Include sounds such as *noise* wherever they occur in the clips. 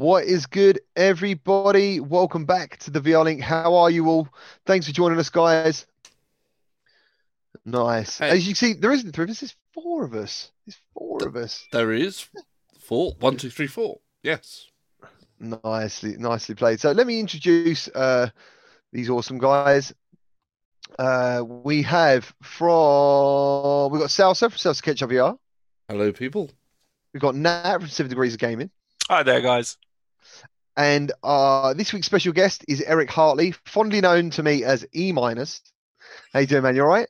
What is good, everybody? Welcome back to the VR Link. How are you all? Thanks for joining us, guys. Nice. Hey. As you can see, there isn't three of us. There's four of us. There's four of us. There is four. One, two, three, four. Yes. Nicely, nicely played. So let me introduce uh, these awesome guys. Uh, we have from we've got Salsa from Salsa Ketchup VR. Hello, people. We've got Nat from Seven Degrees of Gaming. Hi there, guys. And uh, this week's special guest is Eric Hartley, fondly known to me as E minus. How you doing, man? You all right?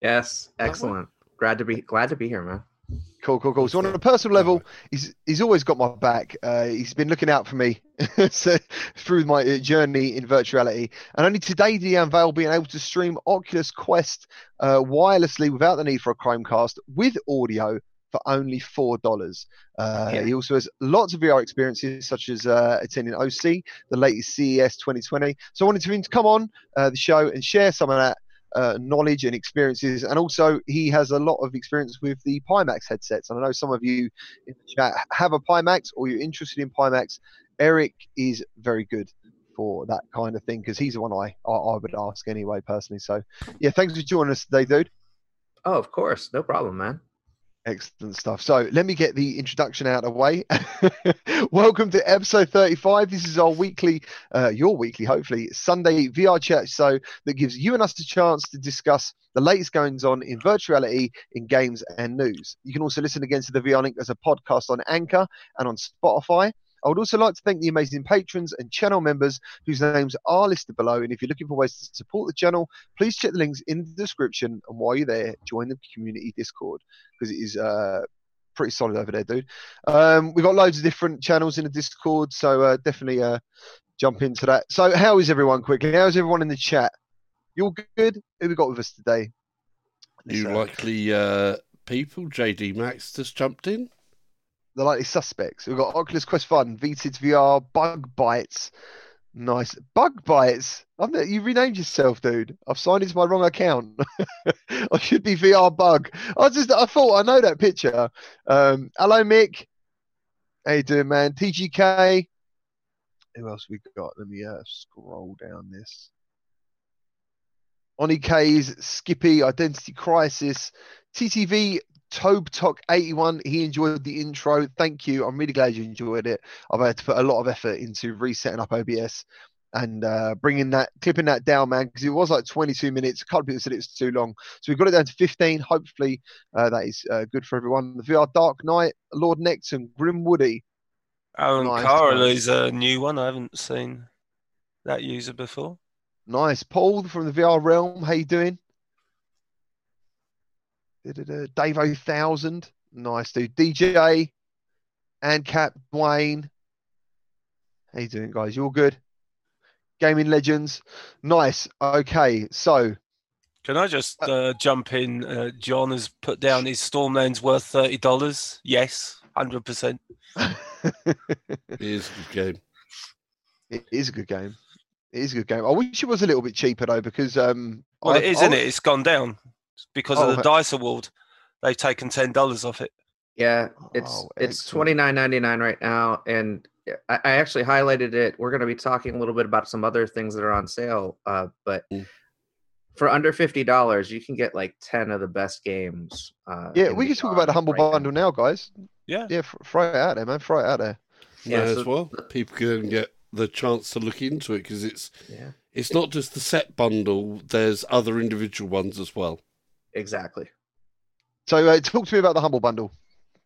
Yes, excellent. Glad to be glad to be here, man. Cool, cool, cool. So on a personal level, he's he's always got my back. Uh, he's been looking out for me *laughs* so, through my uh, journey in virtuality. And only today did he unveil being able to stream Oculus Quest uh, wirelessly without the need for a Chromecast with audio for only four dollars. Uh, Yeah. He also has lots of VR experiences, such as uh, attending OC, the latest CES 2020. So I wanted him to come on uh, the show and share some of that uh, knowledge and experiences. And also, he has a lot of experience with the Pimax headsets. And I know some of you in the chat have a Pimax or you're interested in Pimax. Eric is very good for that kind of thing because he's the one I, I I would ask anyway personally. So yeah, thanks for joining us today, dude. Oh, of course, no problem, man. Excellent stuff. So let me get the introduction out of the way. *laughs* Welcome to episode 35. This is our weekly, uh, your weekly, hopefully, Sunday VR chat show that gives you and us the chance to discuss the latest goings on in virtuality, in games, and news. You can also listen again to the VR Link as a podcast on Anchor and on Spotify. I would also like to thank the amazing patrons and channel members whose names are listed below. And if you're looking for ways to support the channel, please check the links in the description. And while you're there, join the community Discord because it is uh, pretty solid over there, dude. Um, we've got loads of different channels in the Discord, so uh, definitely uh, jump into that. So, how is everyone quickly? How's everyone in the chat? You all good? Who we got with us today? Uh, likely uh, people. JD Max just jumped in. The likely suspects. We've got Oculus Quest Fun, VTIDS VR, Bug Bites. Nice. Bug Bites. I've ne- you renamed yourself, dude. I've signed into my wrong account. *laughs* I should be VR Bug. I just I thought I know that picture. Um, hello, Mick. How you doing, man? TGK. Who else we got? Let me uh, scroll down this. Oni K's Skippy, Identity Crisis, TTV Tobe Tok 81 he enjoyed the intro thank you i'm really glad you enjoyed it i've had to put a lot of effort into resetting up obs and uh, bringing that clipping that down man because it was like 22 minutes a couple of people said it was too long so we've got it down to 15 hopefully uh, that is uh, good for everyone the vr dark knight lord nexon grim woody Alan Nice, nice. is a new one. I haven't seen that user before. nice paul from the vr realm how you doing. Dave 000 nice dude dj and cap dwayne how you doing guys you all good gaming legends nice okay so Can I just uh, jump in? Uh, John has put down his Stormland's worth thirty dollars. Yes, hundred percent. *laughs* It is a good game. it is a good game it is a good game i wish it was a little bit cheaper though because um Well, I- it is, I isn't it? It's gone down because Oh, of the Dice Award. They've taken ten dollars off it. Yeah, it's Oh, it's excellent. twenty nine ninety nine right now, and I, I actually highlighted it. We're going to be talking a little bit about some other things that are on sale, uh, but Mm. for under fifty dollars, you can get like ten of the best games. Uh, yeah we can talk about the humble right bundle now guys Yeah. yeah f- throw it out there man throw it out there Yeah, Yeah, as well. People can get the chance to look into it because it's Yeah, it's not just the set bundle. There's other individual ones as well. Exactly. So uh, talk to me about the humble bundle.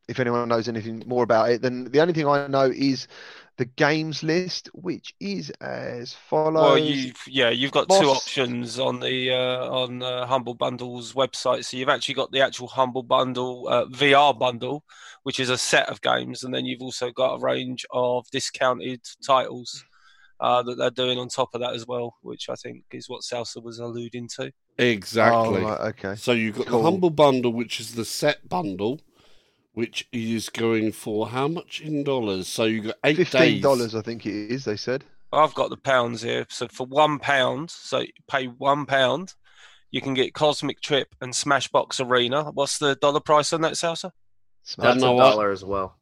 If anyone knows anything more about it, then the only thing I know is the games list, which is as follows. Well, you yeah, you've got two options on the uh, on uh, Humble Bundle's website. So you've actually got the actual Humble Bundle uh, VR bundle, which is a set of games, and then you've also got a range of discounted titles uh, that they're doing on top of that as well, which I think is what Salsa was alluding to. Exactly. Oh, right, okay. So you've got Cool. the humble bundle, which is the set bundle, which is going for how much in dollars? So you got eight Fifteen dollars, I think it is. They said. I've got the pounds here. So for one pound, so you pay one pound, you can get Cosmic Trip and Smashbox Arena. What's the dollar price on that, Salsa? That's a dollar as well.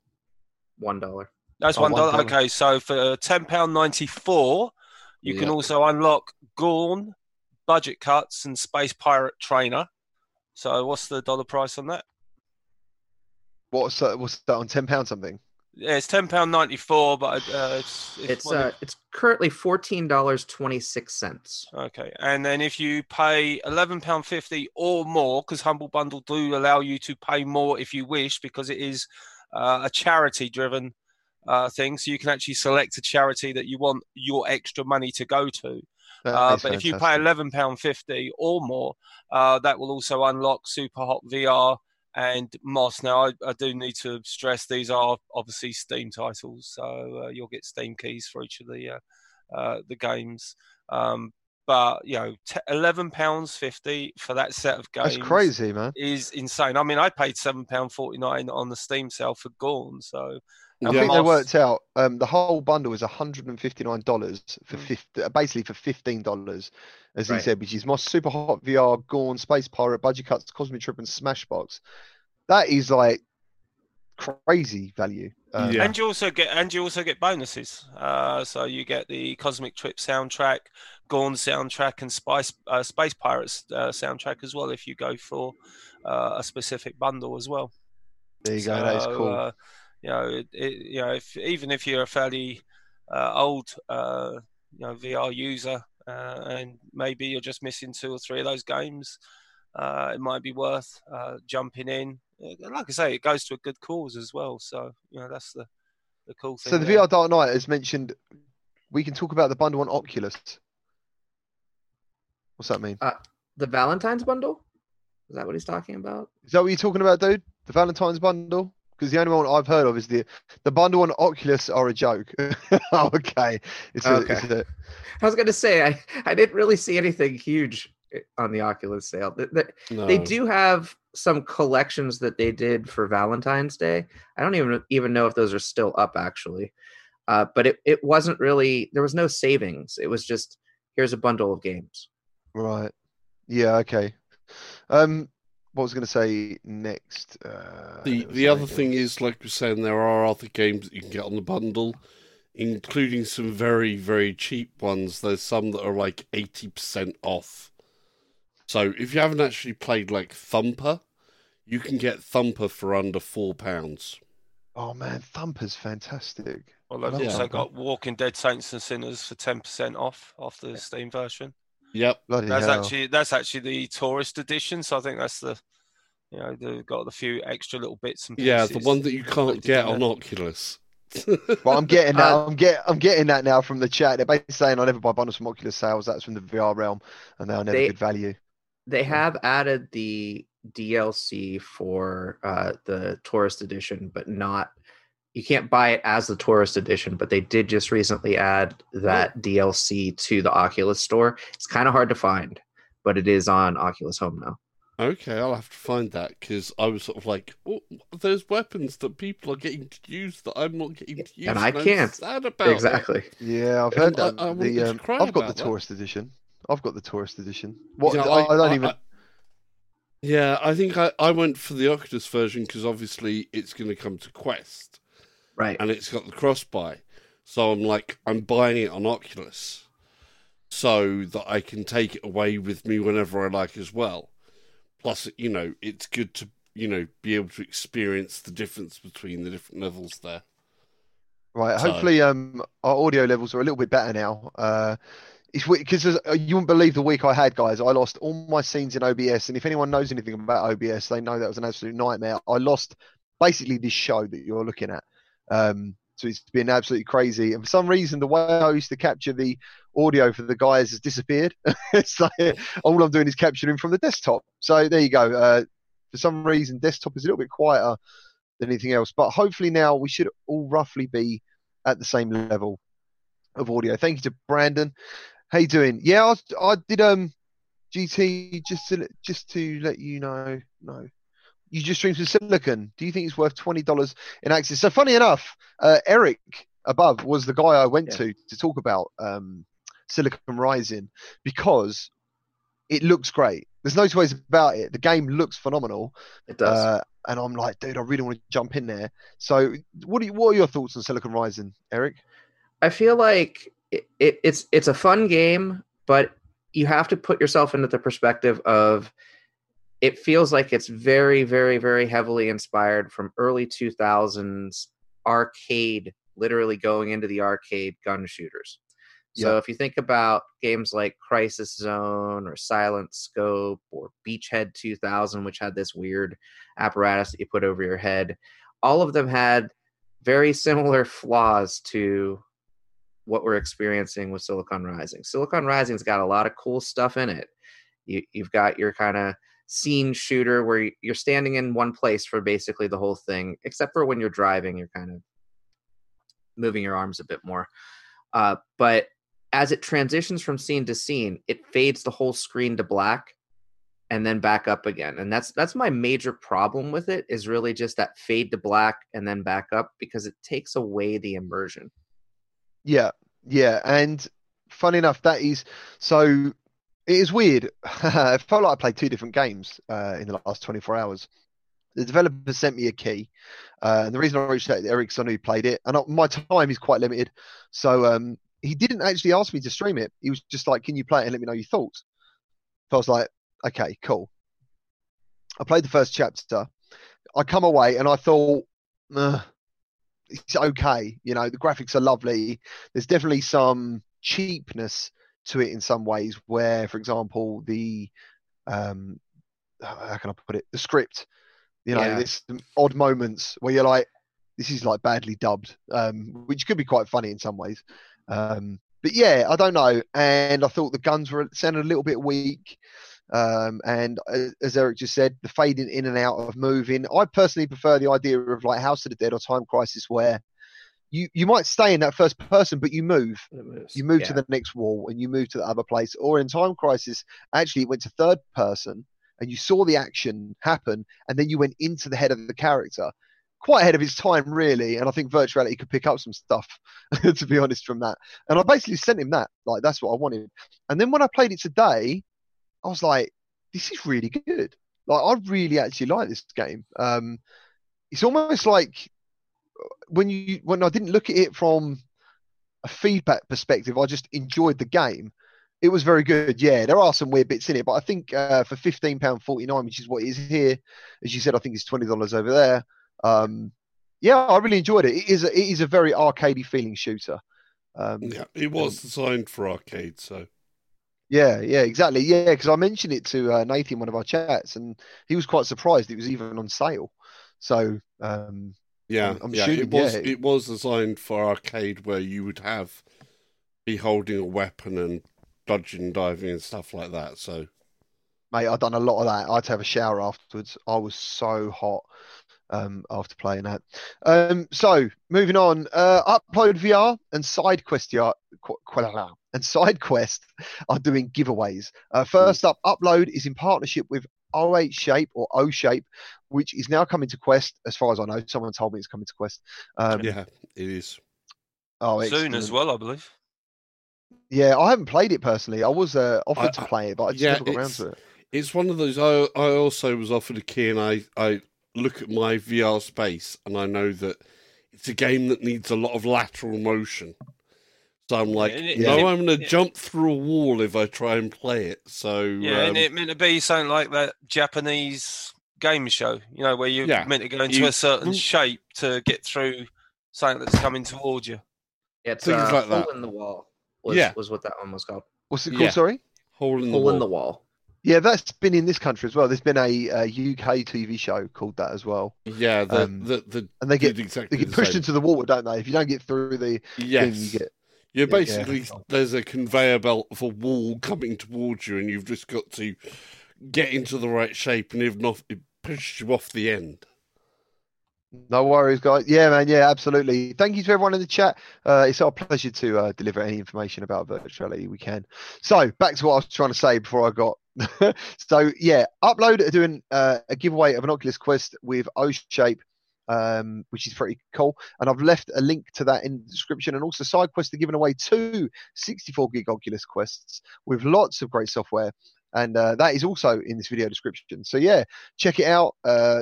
One dollar. That's Oh, one one dollar. dollar. Okay, so for ten pound ninety four, you can also unlock Gorn, Budget Cuts, and Space Pirate Trainer. So what's the dollar price on that? What's that, what's that on ten pounds something? Yeah, it's ten pound ninety four, but uh, it's It's one uh, of- it's currently fourteen dollars twenty six cents. okay. And then if you pay eleven pound fifty or more, because Humble Bundle do allow you to pay more if you wish, because it is uh, a charity driven uh, thing. So you can actually select a charity that you want your extra money to go to. Uh, but if you pay fantastic. eleven pound fifty or more, uh, that will also unlock Super Hot VR and Moss. Now, I, I do need to stress these are obviously Steam titles, so uh, you'll get Steam keys for each of the uh, uh, the games. Um, but you know, t- eleven pounds fifty for that set of games That's crazy, man. is insane. I mean, I paid seven pound forty nine on the Steam sale for Gorn, so I Yeah. think they worked out um, the whole bundle is hundred and fifty nine dollars for Mm. 50, basically for fifteen dollars, as he Right. said, which is my Super Hot VR, Gorn, Space Pirate, Budget Cuts, Cosmic Trip, and Smashbox. That is like crazy value. Um, Yeah. And you also get and you also get bonuses. Uh, so you get the Cosmic Trip soundtrack, Gorn soundtrack, and Spice uh, Space Pirates uh, soundtrack as well. If you go for uh, a specific bundle as well. There you go. that is So, cool. Uh, you know, it, it, you know, if even if you're a fairly uh, old, uh, you know, VR user, uh, and maybe you're just missing two or three of those games, uh, it might be worth uh, jumping in. Uh, Like I say, it goes to a good cause as well. So you know, that's the the cool thing. so the there. VR Dark Knight has mentioned. We can talk about the bundle on Oculus. What's that mean? The Valentine's bundle? Is that what he's talking about? Is that what you're talking about, dude? The Valentine's bundle? Because the only one I've heard of is the the bundle on Oculus are a joke. *laughs* oh, okay. It's a, Okay. It's a, I was gonna say I, I didn't really see anything huge eh, on the Oculus sale. Th- th- No. They do have some collections that they did for Valentine's Day. I don't even even know if those are still up actually. Uh, but it, it wasn't really there was no savings. It was just here's a bundle of games. right. Yeah. Okay. Um, what was going to say next? Uh, The the other something thing else. is, like we're saying, there are other games that you can get on the bundle, including some very very cheap ones. There's some that are like eighty percent off. So if you haven't actually played like Thumper, you can get Thumper for under four pounds. Oh man, Thumper's fantastic. Well, they've Yeah. also got Walking Dead Saints and Sinners for ten percent off off the Steam version. Yep. Bloody That's hell. actually that's actually the tourist edition. So I think that's the you know they've got a few extra little bits and pieces. Yeah, the one that you can't get on there. Oculus. Well, I'm getting that. *laughs* I'm get. I'm getting that now from the chat. They're basically saying I never buy bundles from Oculus sales. That's from the VR realm, and they are never They- good value. They have added the DLC for uh, the tourist edition, but not you can't buy it as the tourist edition, but they did just recently add that DLC to the Oculus store. It's kind of hard to find, but it is on Oculus Home now. Okay, I'll have to find that because I was sort of like, oh, there's weapons that people are getting to use that I'm not getting to use, And I I'm can't. sad about it. exactly. Yeah, I've heard I- that. I wanted the to um, cry I've got the that. tourist edition. I've got the tourist edition. What? Yeah, I, I don't I- even. I- yeah, I think I, I went for the Oculus version because obviously it's going to come to Quest Right. and it's got the cross buy. So I'm like, I'm buying it on Oculus so that I can take it away with me whenever I like as well. Plus, you know, it's good to, you know, be able to experience the difference between the different levels there. Right. So- Hopefully, um, our audio levels are a little bit better now. Uh, it's because you wouldn't believe the week I had, guys. I lost all my scenes in OBS, and if anyone knows anything about OBS, they know that was an absolute nightmare. I lost basically this show that you're looking at. Um, so it's been absolutely crazy. And for some reason, the way I used to capture the audio for the guys has disappeared. *laughs* it's like all I'm doing is capturing from the desktop. So there you go. Uh, for some reason, desktop is a little bit quieter than anything else. But hopefully now we should all roughly be at the same level of audio. Thank you to Brandon. How you doing? Yeah, I, I did um GT just to just to let you know. No, you just streamed some Silicon. Do you think it's worth twenty dollars in access? So funny enough, uh, Eric above was the guy I went Yeah. to to talk about um Silicon Rising because it looks great. There's no two ways about it. The game looks phenomenal. It does. Uh, and I'm like, dude, I really want to jump in there. So, what do you, what are your thoughts on Silicon Rising, Eric? I feel like it, it, it's it's a fun game, but you have to put yourself into the perspective of it feels like it's very very very heavily inspired from early 2000s arcade literally going into the arcade gun shooters. So Yeah. if you think about games like crisis zone or silent scope or beachhead 2000 which had this weird apparatus that you put over your head all of them had very similar flaws to what we're experiencing with silicon rising. Silicon rising's got a lot of cool stuff in it. You, you've got your kind of scene shooter where you- you're standing in one place for basically the whole thing, except for when you're driving, you're kind of moving your arms a bit more. Uh, but as it transitions from scene to scene, it fades the whole screen to black and then back up again. And that's that's my major problem with it is really just that fade to black and then back up because it takes away the immersion. Yeah, yeah, and funny enough, that is so. It is weird. *laughs* I felt like I played two different games uh, in the last 24 hours. The developer sent me a key, uh, and the reason I reached out to Eric is I knew he played it, and I, my time is quite limited, so um, he didn't actually ask me to stream it. He was just like, "Can you play it and let me know your thoughts?" So I was like, "Okay, cool." I played the first chapter. I come away and I thought, it's okay. You know, the graphics are lovely. There's definitely some cheapness to it in some ways. Where, for example, the um, how can I put it? The script. You know, Yeah. some odd moments where you're like, this is like badly dubbed, um, which could be quite funny in some ways. Um, but yeah, I don't know. And I thought the guns were sounded a little bit weak. Um, and uh, as Eric just said, the fading in and out of moving. I personally prefer the idea of like House of the Dead or Time Crisis, where you you might stay in that first person, but you move. You move to the next wall and you move to the other place. Or in Time Crisis, actually, it went to third person and you saw the action happen, and then you went into the head of the character. Quite ahead of its time, really. And I think virtuality could pick up some stuff, *laughs* to be honest, from that. And I basically sent him that. Like, that's what I wanted. And then when I played it today, I was like, this is really good. Like, I really actually like this game. Um, it's almost like when you when I didn't look at it from a feedback perspective, I just enjoyed the game. It was very good. Yeah, there are some weird bits in it, but I think uh, for fifteen pound forty nine, which is what it is here, as you said, I think it's twenty dollars over there. Um, yeah, I really enjoyed it. It is a, it is a very arcadey feeling shooter. Um, Yeah, it was designed for arcade, so yeah, yeah, exactly. Yeah, because I mentioned it to uh, Nathan in one of our chats, and he was quite surprised it was even on sale. So um, yeah, I'm- I'm yeah, shooting, it was yeah. it was designed for arcade where you would have be holding a weapon and dodging, diving, and stuff like that. So mate, I've done a lot of that. I'd have a shower afterwards. I was so hot um, after playing that. Um, so moving on, uh, Upload VR and SideQuest VR, qu- qu- and SideQuest *laughs* are doing giveaways. Uh, first up, Upload is in partnership with O8 Shape or OhShape, which is now coming to Quest. As far as I know, someone told me it's coming to Quest. Um, yeah, it is. oh, Soon as well, I believe. Yeah, I haven't played it personally. I was uh, offered I- to play it, but I just yeah, never got around to it. It's one of those. I I also was offered a key, and I I look at my VR space, and I know that it's a game that needs a lot of lateral motion. So I'm like, and it- no, it- I'm going to jump through a wall if I try and play it. So Yeah, and um, it meant to be something like that Japanese game show, you know, where you're Yeah, meant to go into you- a certain well- shape to get through something that's coming towards you. Yeah, It's Things uh, like hole in the wall. Was, Yeah. was what that one was called. What's it called? Yeah. Sorry. hole in the Hole wall. in the wall. Yeah, that's been in this country as well. There's been a, a UK TV show called that as well, Yeah, the Um, the the and they get exactly they get the pushed same. into the water, don't they? If you don't get through the yes. thing, you get You're yeah. basically there's a conveyor belt of a wall coming towards you, and you've just got to get into the right shape, and if not, it pushes you off the end. no worries, guys. Yeah, man. Yeah, absolutely. Thank you to everyone in the chat. Uh, it's our pleasure to uh, deliver any information about virtuality we can. So back to what I was trying to say before I got. *laughs* so yeah, upload are doing uh, a giveaway of an Oculus Quest with OhShape. Um, which is pretty cool. And I've left a link to that in the description. And also, SideQuest are giving away two 64 gig Oculus Quests with lots of great software. And uh, that is also in this video description. So, yeah, check it out. Uh,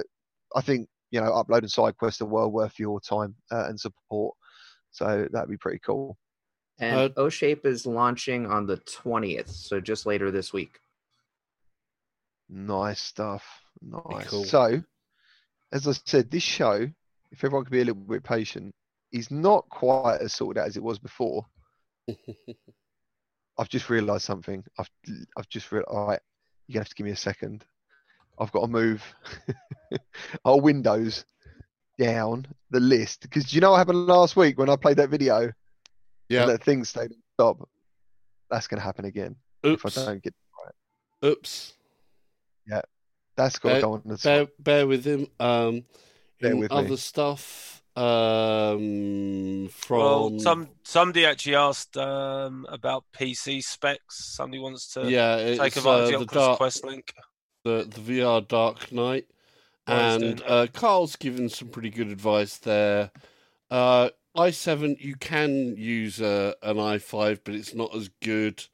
I think you know uploading side quests are well worth your time uh, and support. So that'd be pretty cool. And Uh, OhShape is launching on the 20th, so just later this week. Nice stuff. Nice. cool. So, as I said, this show, if everyone could be a little bit patient, is not quite as sorted out as it was before. *laughs* I've just realised something. I've I've just realised. All right, you're gonna have to give me a second. I've got to move *laughs* our windows down the list because you know what happened last week when I played that video yeah. that thing stayed stop. That's gonna happen again if I Oops. don't get. Oops. That's got Bear- go on the Bear, bear with him. Um, Bear in with me. other stuff. Um, from Well, some somebody actually asked um, about PC specs. Somebody wants to yeah, take it's uh, advantage the of the dark, Quest link. the the VR Dark Knight, Well, and uh, Carl's given some pretty good advice there. Uh, i7, you can use uh, an i5, but it's not as good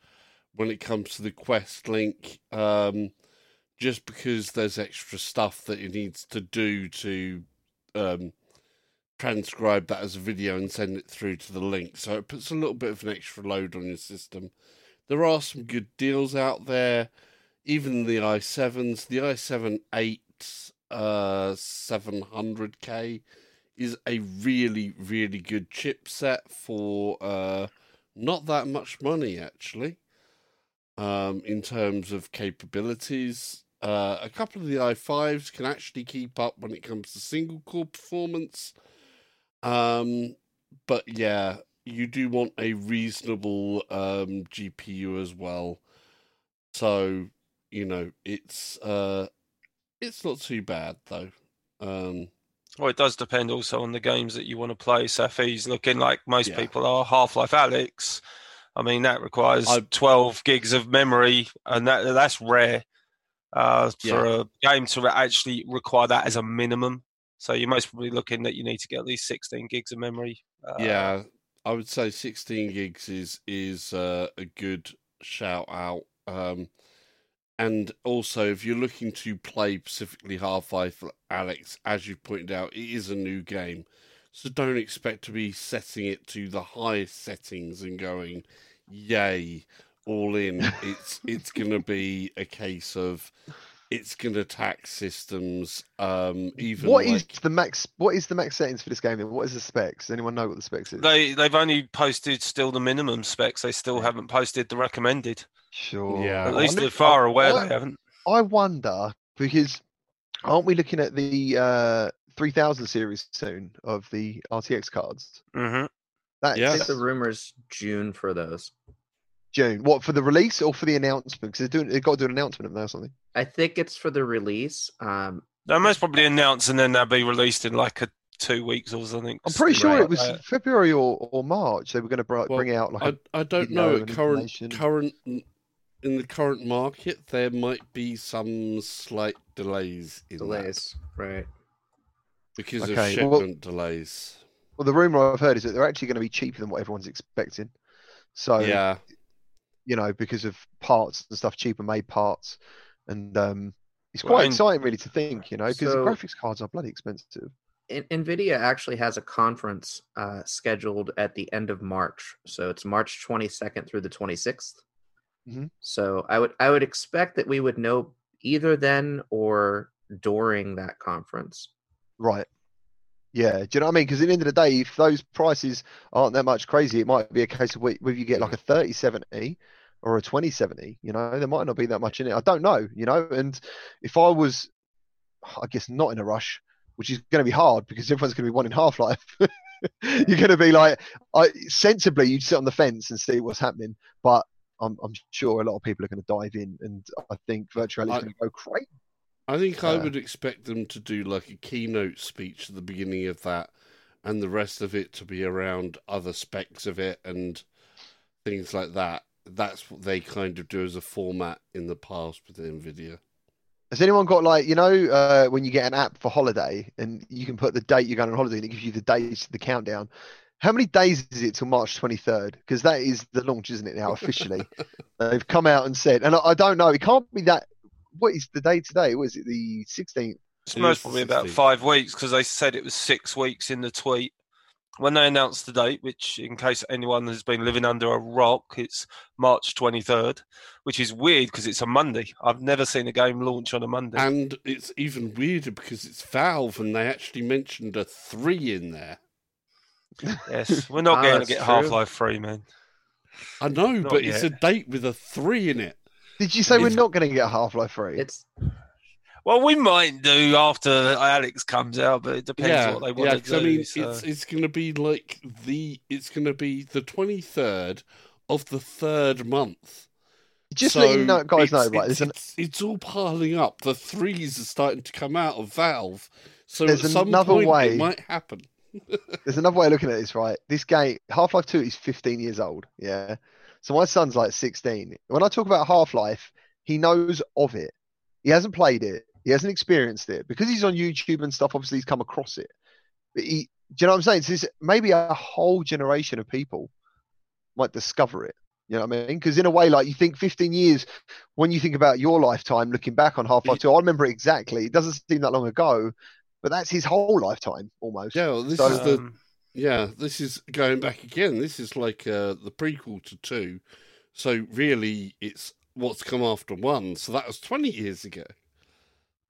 when it comes to the Quest link. Um, just because there's extra stuff that it needs to do to um, transcribe that as a video and send it through to the link. So it puts a little bit of an extra load on your system. There are some good deals out there, even the i7s. The i7 8 uh, 700K is a really, really good chipset for uh, not that much money, actually, um, in terms of capabilities. Uh, a couple of the i5s can actually keep up when it comes to single core performance. Um, but yeah, you do want a reasonable um, GPU as well. So you know it's uh, it's not too bad though. Um, Well, it does depend also on the games that you want to play. Safi's looking like most Yeah. people are. Half Life Alyx, I mean, that requires I- 12 gigs of memory, and that that's rare uh, for a game to actually require that as a minimum. So you're most probably looking that you need to get at least 16 gigs of memory. Uh, yeah, I would say 16 gigs is is uh, a good shout out. Um, and also, if you're looking to play specifically Half Life for Alyx, as you pointed out, it is a new game, so don't expect to be setting it to the highest settings and going, "Yay, all in." it's it's gonna be a case of it's gonna tax systems. Um, even What is like, the max? What is the max settings for this game? Then what is the specs? Does anyone know what the specs is? They they've only posted still the minimum specs. They still haven't posted the recommended. Sure. Yeah. At I least wonder- as far I- aware I- they haven't. I wonder because aren't we looking at the uh 3000 series soon of the RTX cards? hmm That's Yeah. I think the rumors June for those. June. What for the release or for the announcement? Because they're doing they've got to do an announcement of that or something. I think it's for the release. Um, They'll most probably announce and then they'll be released in like a two weeks or something. I'm pretty sure Right. it was Uh, February or, or March. They were going to br- Well, bring out like a I, I don't know. At current current in the current market, there might be some slight delays in that delays, right? because Okay, of well- shipment delays. Well, the rumor I've heard is that they're actually going to be cheaper than what everyone's expecting. So, yeah, you know, because of parts and stuff, cheaper made parts, and um, it's Well, quite and- exciting really to think, you know, because So- the graphics cards are bloody expensive. Nvidia actually has a conference uh, scheduled at the end of March, so it's March 22nd through the 26th. Mhm. So I would I would expect that we would know either then or during that conference. Right. Yeah. Do you know what I mean? Because at the end of the day, if those prices aren't that much crazy, it might be a case of whether you get like a 3070 or a 2070, you know, there might not be that much in it. I don't know, you know, and if I was, I guess, not in a rush, which is going to be hard because everyone's going to be wanting Half Life. *laughs* You're going to be like, I sensibly, you'd sit on the fence and see what's happening. But I'm, I'm sure a lot of people are going to dive in, and I think virtual is going to go crazy. I think I uh, would expect them to do like a keynote speech at the beginning of that, and the rest of it to be around other specs of it and things like that. That's what they kind of do as a format in the past with Nvidia. Has anyone got like you know uh, when you get an app for holiday and you can put the date you're going on holiday and it gives you the days, the countdown? How many days is it till March 23rd? Because that is the launch, isn't it now officially? *laughs* They've come out and said, and I, I don't know, it can't be that. What is the day today? What is it? The 16th. It's It most probably the about five weeks because they said it was six weeks in the tweet. When they announced the date, which, in case anyone has been living under a rock, it's March 23rd, which is weird because it's a Monday. I've never seen a game launch on a Monday. And it's even weirder because it's Valve and they actually mentioned a three in there. yes, we're not *laughs* Ah, going to get. Half Life 3, man. I know, Not but it's a date with a three in it. Did you say we're not going to get Half Life 3? It's Well, we might do after Alyx comes out, but it depends yeah, what they want yeah. to 'cause do. I mean, so- it's it's going to be like the it's going to be the twenty third of the third month. Just to let you know, guys know, right? It's, an, it's, it's all piling up. The threes are starting to come out of Valve. So There's at some another point way- it might happen. *laughs* there's another way of looking at this, right? This game, Half Life 2 is 15 years old. Yeah. So my son's like 16. When I talk about Half Life, he knows of it. He hasn't played it. He hasn't experienced it because he's on YouTube and stuff. Obviously, he's come across it. But he, do you know what I'm saying? So this, maybe a whole generation of people might discover it. You know what I mean? Because in a way, like you think 15 years, when you think about your lifetime, looking back on Half Life 2, I remember it exactly. It doesn't seem that long ago, but that's his whole lifetime almost. Yeah, well, this So- is the um, yeah. This is going back again. This is like uh, the prequel to two. So really, it's what's come after one. So that was twenty years ago.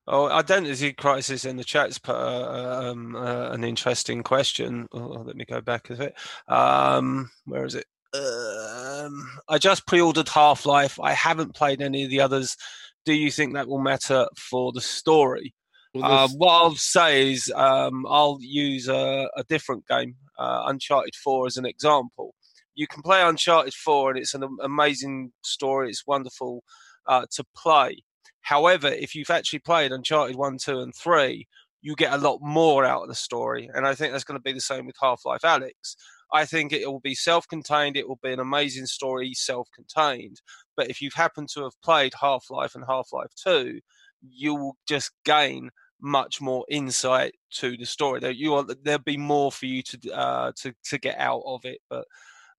Oh, identity crisis in the chat's put uh, um, uh, an interesting question. Oh, let me go back a bit. Um, where is it? Um, I just pre-ordered Half Life. I haven't played any of the others. Do you think that will matter for the story? Well, there's- what I'll say is um, I'll use a, a different game, uh, Uncharted 4, as an example. You can play Uncharted 4, and it's an amazing story. It's wonderful uh, to play. However, if you've actually played Uncharted 1, 2, and 3, you get a lot more out of the story. And I think that's going to be the same with Half Life Alyx. I think it will be self contained, it will be an amazing story, self contained. But if you've happened to have played Half Life and Half Life 2, you will just gain much more insight to the story. You there'll be more for you to uh, to to get out of it. But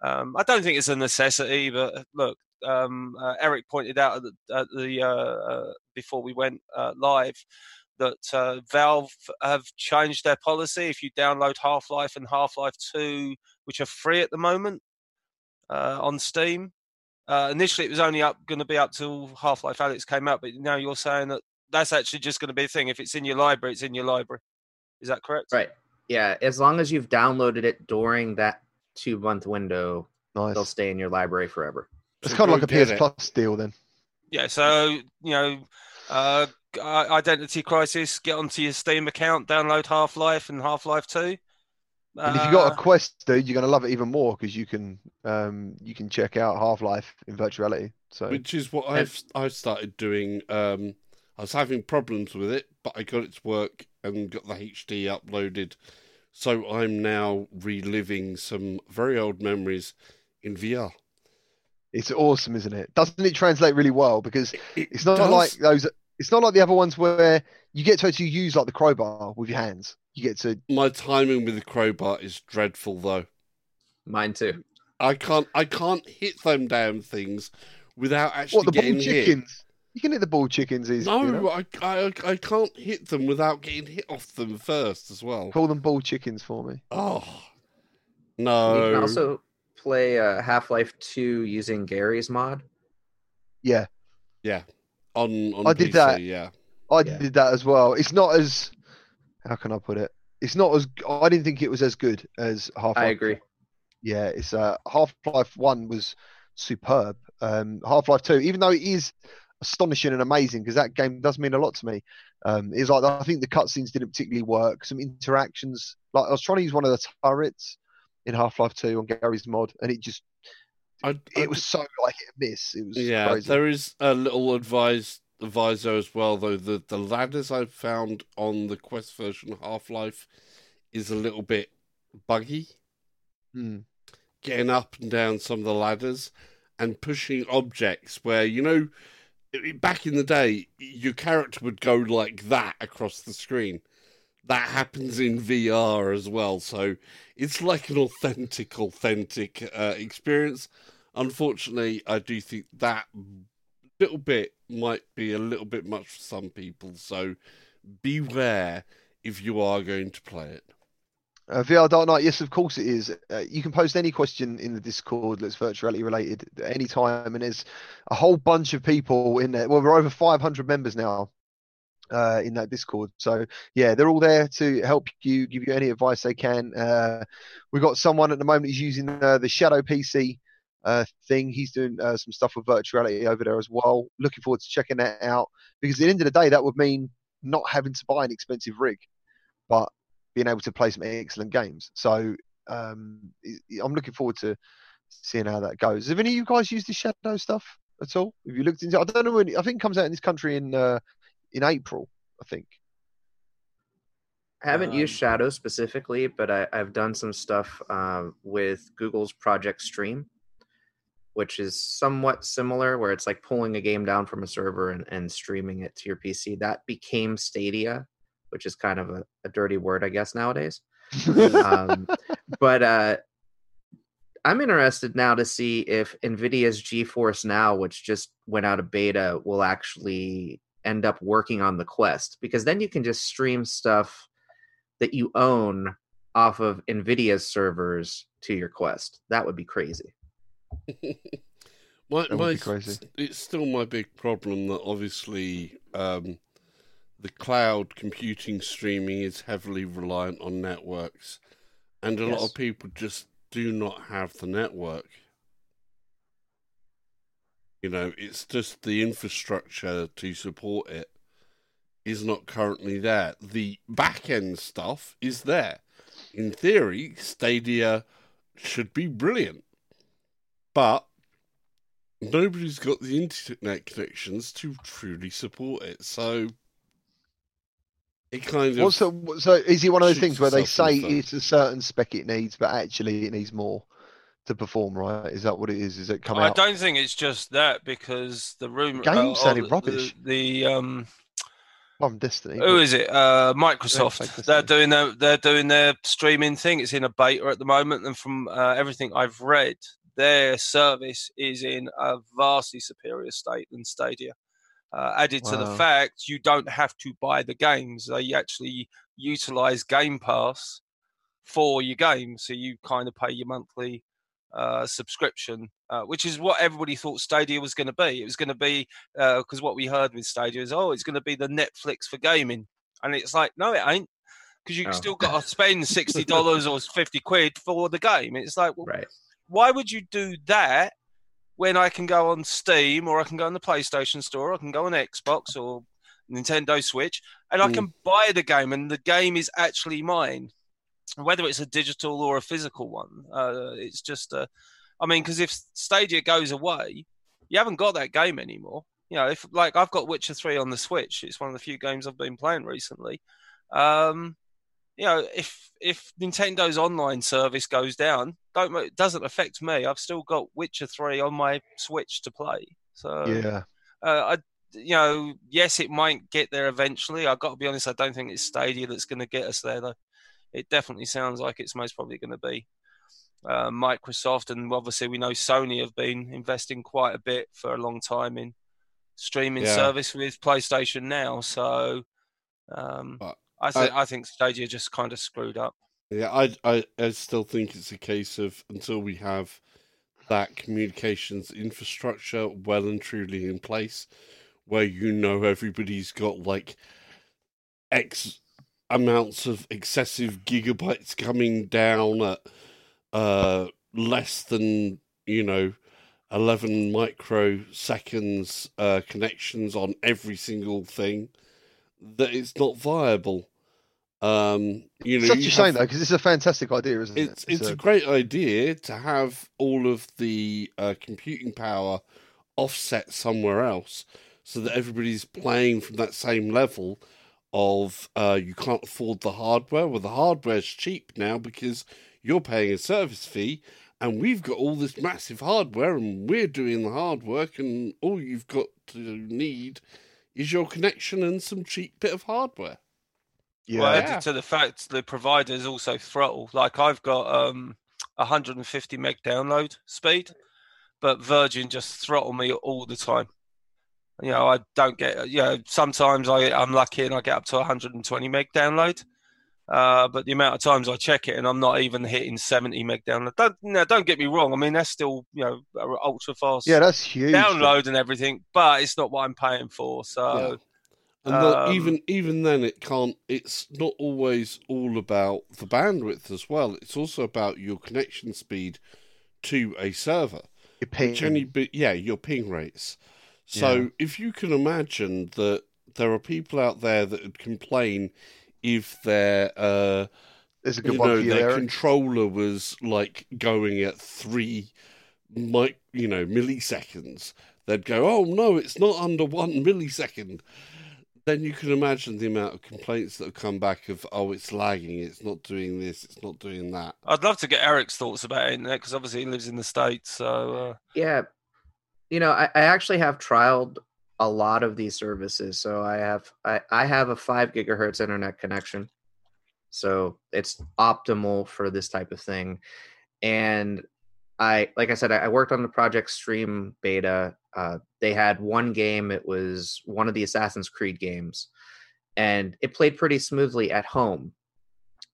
um, I don't think it's a necessity. But look, um, uh, Eric pointed out at the, at the uh, uh, before we went uh, live that uh, Valve have changed their policy. If you download Half Life and Half Life Two, which are free at the moment uh, on Steam. Uh, initially, it was only up going to be up till Half Life Alyx came out, but now you're saying that that's actually just going to be a thing. If it's in your library, it's in your library. Is that correct? right. Yeah, as long as you've downloaded it during that two month window, Nice. they'll stay in your library forever. It's So kind of like a PS it. Plus deal then. Yeah. So you know, uh, Identity Crisis. Get onto your Steam account, download Half Life and Half Life Two. And if you got Uh, a Quest, dude, you're gonna love it even more because you can um you can check out Half Life in virtual reality. So which is what I've I've started doing. Um, I was having problems with it, but I got it to work and got the HD uploaded. So I'm now reliving some very old memories in VR. it's awesome, isn't it? Doesn't it translate really well? Because It it's not does- like those. It's not like the other ones where you get to actually use like the crowbar with your hands. You get to my timing with the crowbar is dreadful, though. Mine too. I can't I can't hit them damn things without actually what the getting ball hit. Chickens. You can hit the ball chickens easy. No, you know? I, I I can't hit them without getting hit off them first as well. Call them ball chickens for me. Oh no. You can also play uh, Half Life 2 using Garry's mod. Yeah, Yeah. on on I did PC, that. Yeah, I Yeah. did that as well. It's not as how can I put it? It's not as I didn't think it was as good as Half Life. I agree. Yeah, it's uh Half Life One was superb. Um, Half Life Two, even though it is astonishing and amazing, because that game does mean a lot to me. Um, it's like I think the cutscenes didn't particularly work. Some interactions, like I was trying to use one of the turrets in Half Life Two on Garry's mod, and it just I, I it was so like hit and miss. It was yeah. crazy. There is a little advise advisor as well, though. The the ladders I've found on the Quest version of Half Life is a little bit buggy. Hmm. getting up and down some of the ladders and pushing objects where you know i- back in the day your character would go like that across the screen that happens in VR as well so it's like an authentic authentic uh, experience unfortunately I do think that little bit might be a little bit much for some people so beware if you are going to play it. Uh, VR Dark Knight, yes, of course it is. Uh, you can post any question in the Discord that's virtuality related at any time, and there's a whole bunch of people in there. Well, we're over 500 members now uh, in that Discord. So yeah, they're all there to help you, give you any advice they can. Uh, we've got someone at the moment who's using uh, the Shadow PC uh, thing. He's doing some stuff with virtuality over there as well. Looking forward to checking that out because at the end of the day, that would mean not having to buy an expensive rig, but being able to play some excellent games. So um, I'm looking forward to seeing how that goes. Have any of you guys used the Shadow stuff at all? Have you looked into? I don't know when. I think it comes out in this country in uh, in April. I think. I haven't Um, used Shadow specifically, but I, I've done some stuff um, with Google's Project Stream, which is somewhat similar, where it's like pulling a game down from a server and, and streaming it to your PC. That became Stadia, which is kind of a, a dirty word, I guess, nowadays. um, *laughs* but uh, I'm interested now to see if NVIDIA's GeForce Now, which just went out of beta, will actually end up working on the Quest because then you can just stream stuff that you own off of NVIDIA's servers to your Quest. That would be crazy. *laughs* my, That would my, be crazy. It's still my big problem that obviously um, the cloud computing streaming is heavily reliant on networks, and a lot of people just do not have the network. You know, it's just the infrastructure to support it is not currently there. The back end stuff is there. In theory, Stadia should be brilliant. But nobody's got the internet connections to truly support it. So it kind of What's the, so is it one of those things where they say in the foot. it's a certain spec it needs, but actually it needs more to perform, right? Is that what it is? Is it come I out? don't think it's just that because the room The game uh, sounded the- rubbish. The, the um I'm Destiny. who but- is it? Uh, Microsoft. this They're doing their they're doing their streaming thing. It's in a beta at the moment, and from uh, everything I've read, their service is in a vastly superior state than Stadia. Uh, added to the fact you don't have to buy the games; they actually utilize Game Pass for your game, so you kind of pay your monthly uh, subscription, uh, which is what everybody thought Stadia was going to be. It was going to be because what we heard with Stadia is, oh, it's going to be the Netflix for gaming, and it's like, no, it ain't, because you Oh. still got to spend sixty dollars or fifty quid for the game. It's like, well, *laughs* Right. why would you do that when I can go on Steam or I can go on the PlayStation Store, or I can go on Xbox or Nintendo Switch, and I Mm. can buy the game, and the game is actually mine, whether it's a digital or a physical one. Uh, it's just, uh, I mean, because if Stadia goes away, you haven't got that game anymore. You know, if like I've got Witcher Three on the Switch, it's one of the few games I've been playing recently. Um, you know, if if Nintendo's online service goes down, don't it doesn't affect me. I've still got Witcher Three on my Switch to play. So yeah. uh, I, you know, yes, it might get there eventually. I've got to be honest. I don't think it's Stadia that's going to get us there, though. It definitely sounds like it's most probably going to be uh, Microsoft, and obviously we know Sony have been investing quite a bit for a long time in streaming Yeah. service with PlayStation now. So um, But I think I think Stadia just kind of screwed up. Yeah, I, I, I still think it's a case of until we have that communications infrastructure well and truly in place, where you know everybody's got like X amounts of excessive gigabytes coming down at uh, less than, you know, 11 microseconds uh, connections on every single thing, that it's not viable. Um, you know, Such you a shame have- though, because it's a fantastic idea, isn't it's it? it's a great idea to have all of the uh, computing power offset somewhere else, so that everybody's playing from that same level. Of uh, you can't afford the hardware. Well, the hardware's cheap now because you're paying a service fee, and we've got all this massive hardware, and we're doing the hard work, and all you've got to need is your connection and some cheap bit of hardware. yeah. Well, Yeah. added to the fact the provider is also throttle. Like I've got um 150 meg download speed, but Virgin just throttle me all the time. You know, I don't get. You know, sometimes I I'm lucky and I get up to 120 meg download. Uh, but the amount of times I check it and I'm not even hitting 70 meg download. Don't, no, don't get me wrong. I mean, that's still, you know, ultra fast Yeah, that's huge. download and everything, but it's not what I'm paying for. So, And the, Um, even even then, it can't. It's not always all about the bandwidth as well. It's also about your connection speed to a server. Your ping. Which only yeah, your ping rates. So Yeah. if you can imagine that there are people out there that would complain if their uh, There's a good you one know for their Eric. controller was like going at three mic you know milliseconds they'd go oh no it's not under one millisecond then you can imagine the amount of complaints that have come back of oh it's lagging it's not doing this it's not doing that I'd love to get Eric's thoughts about it because obviously he lives in the States. So, uh, Yeah. You know, I, I actually have trialed a lot of these services. So I have I, I have a five gigahertz internet connection. So it's optimal for this type of thing. And I like I said, I, worked on the Project Stream beta. Uh, they had one game, it was one of the Assassin's Creed games, and it played pretty smoothly at home.